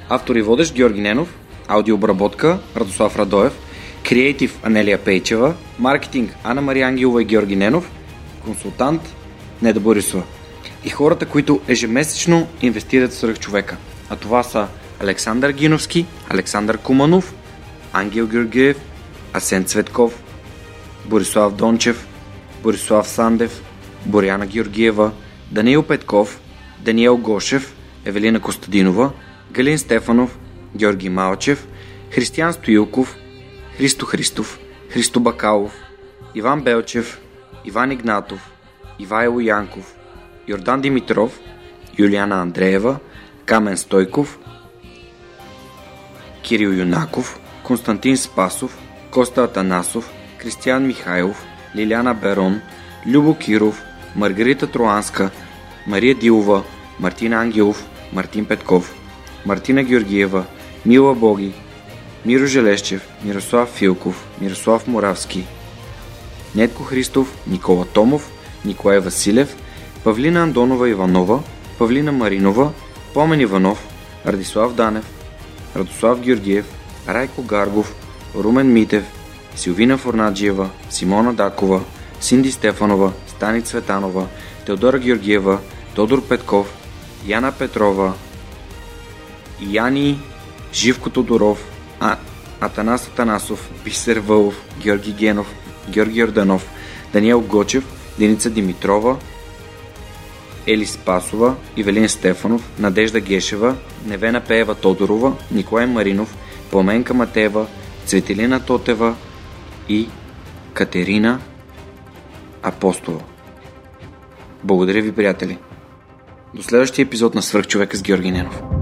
Автор и водещ Георги Ненов, аудиообработка Радослав Радоев, креатив Анелия Пейчева, маркетинг Анна Мария Ангелова и Георги Ненов, консултант Неда Борисова и хората, които ежемесечно инвестират в свръхчовека. А това са Александър Гиновски, Александър Куманов, Ангел Георгиев, Асен Цветков, Борислав Дончев, Борислав Сандев, Боряна Георгиева, Даниил Петков, Даниел Гошев, Евелина Костадинова, Галин Стефанов, Георги Малчев, Християн Стоилков, Христо Христов, Христо Бакалов, Иван Белчев, Иван Игнатов, Ивайло Янков, Йордан Димитров, Юлиана Андреева, Камен Стойков, Кирил Юнаков, Константин Спасов, Коста Атанасов, Кристиян Михайлов, Лиляна Берон, Любо Киров, Маргарита Троанска, Мария Дилова, Мартин Ангелов, Мартин Петков, Мартина Георгиева, Мила Боги, Миро Желещев, Мирослав Филков, Мирослав Моравски, Нетко Христов, Никола Томов, Николай Василев, Павлина Андонова Иванова, Павлина Маринова, Помен Иванов, Радислав Данев, Радослав Георгиев, Райко Гаргов, Румен Митев, Силвина Форнаджиева, Симона Дакова, Синди Стефанова, Стани Цветанова, Теодора Георгиева, Тодор Петков, Яна Петрова, Яни Живко Тодоров, а, Атанас Атанасов, Бисер Вълов, Георги Генов, Георги Орданов, Даниел Гочев, Деница Димитрова, Ели Спасова, Ивелин Стефанов, Надежда Гешева, Невена Пеева Тодорова, Николай Маринов, Пламенка Матева, Цветелина Тотева и Катерина Апостола. Благодаря ви, приятели! До следващия епизод на Свърхчовека с Георги Ненов.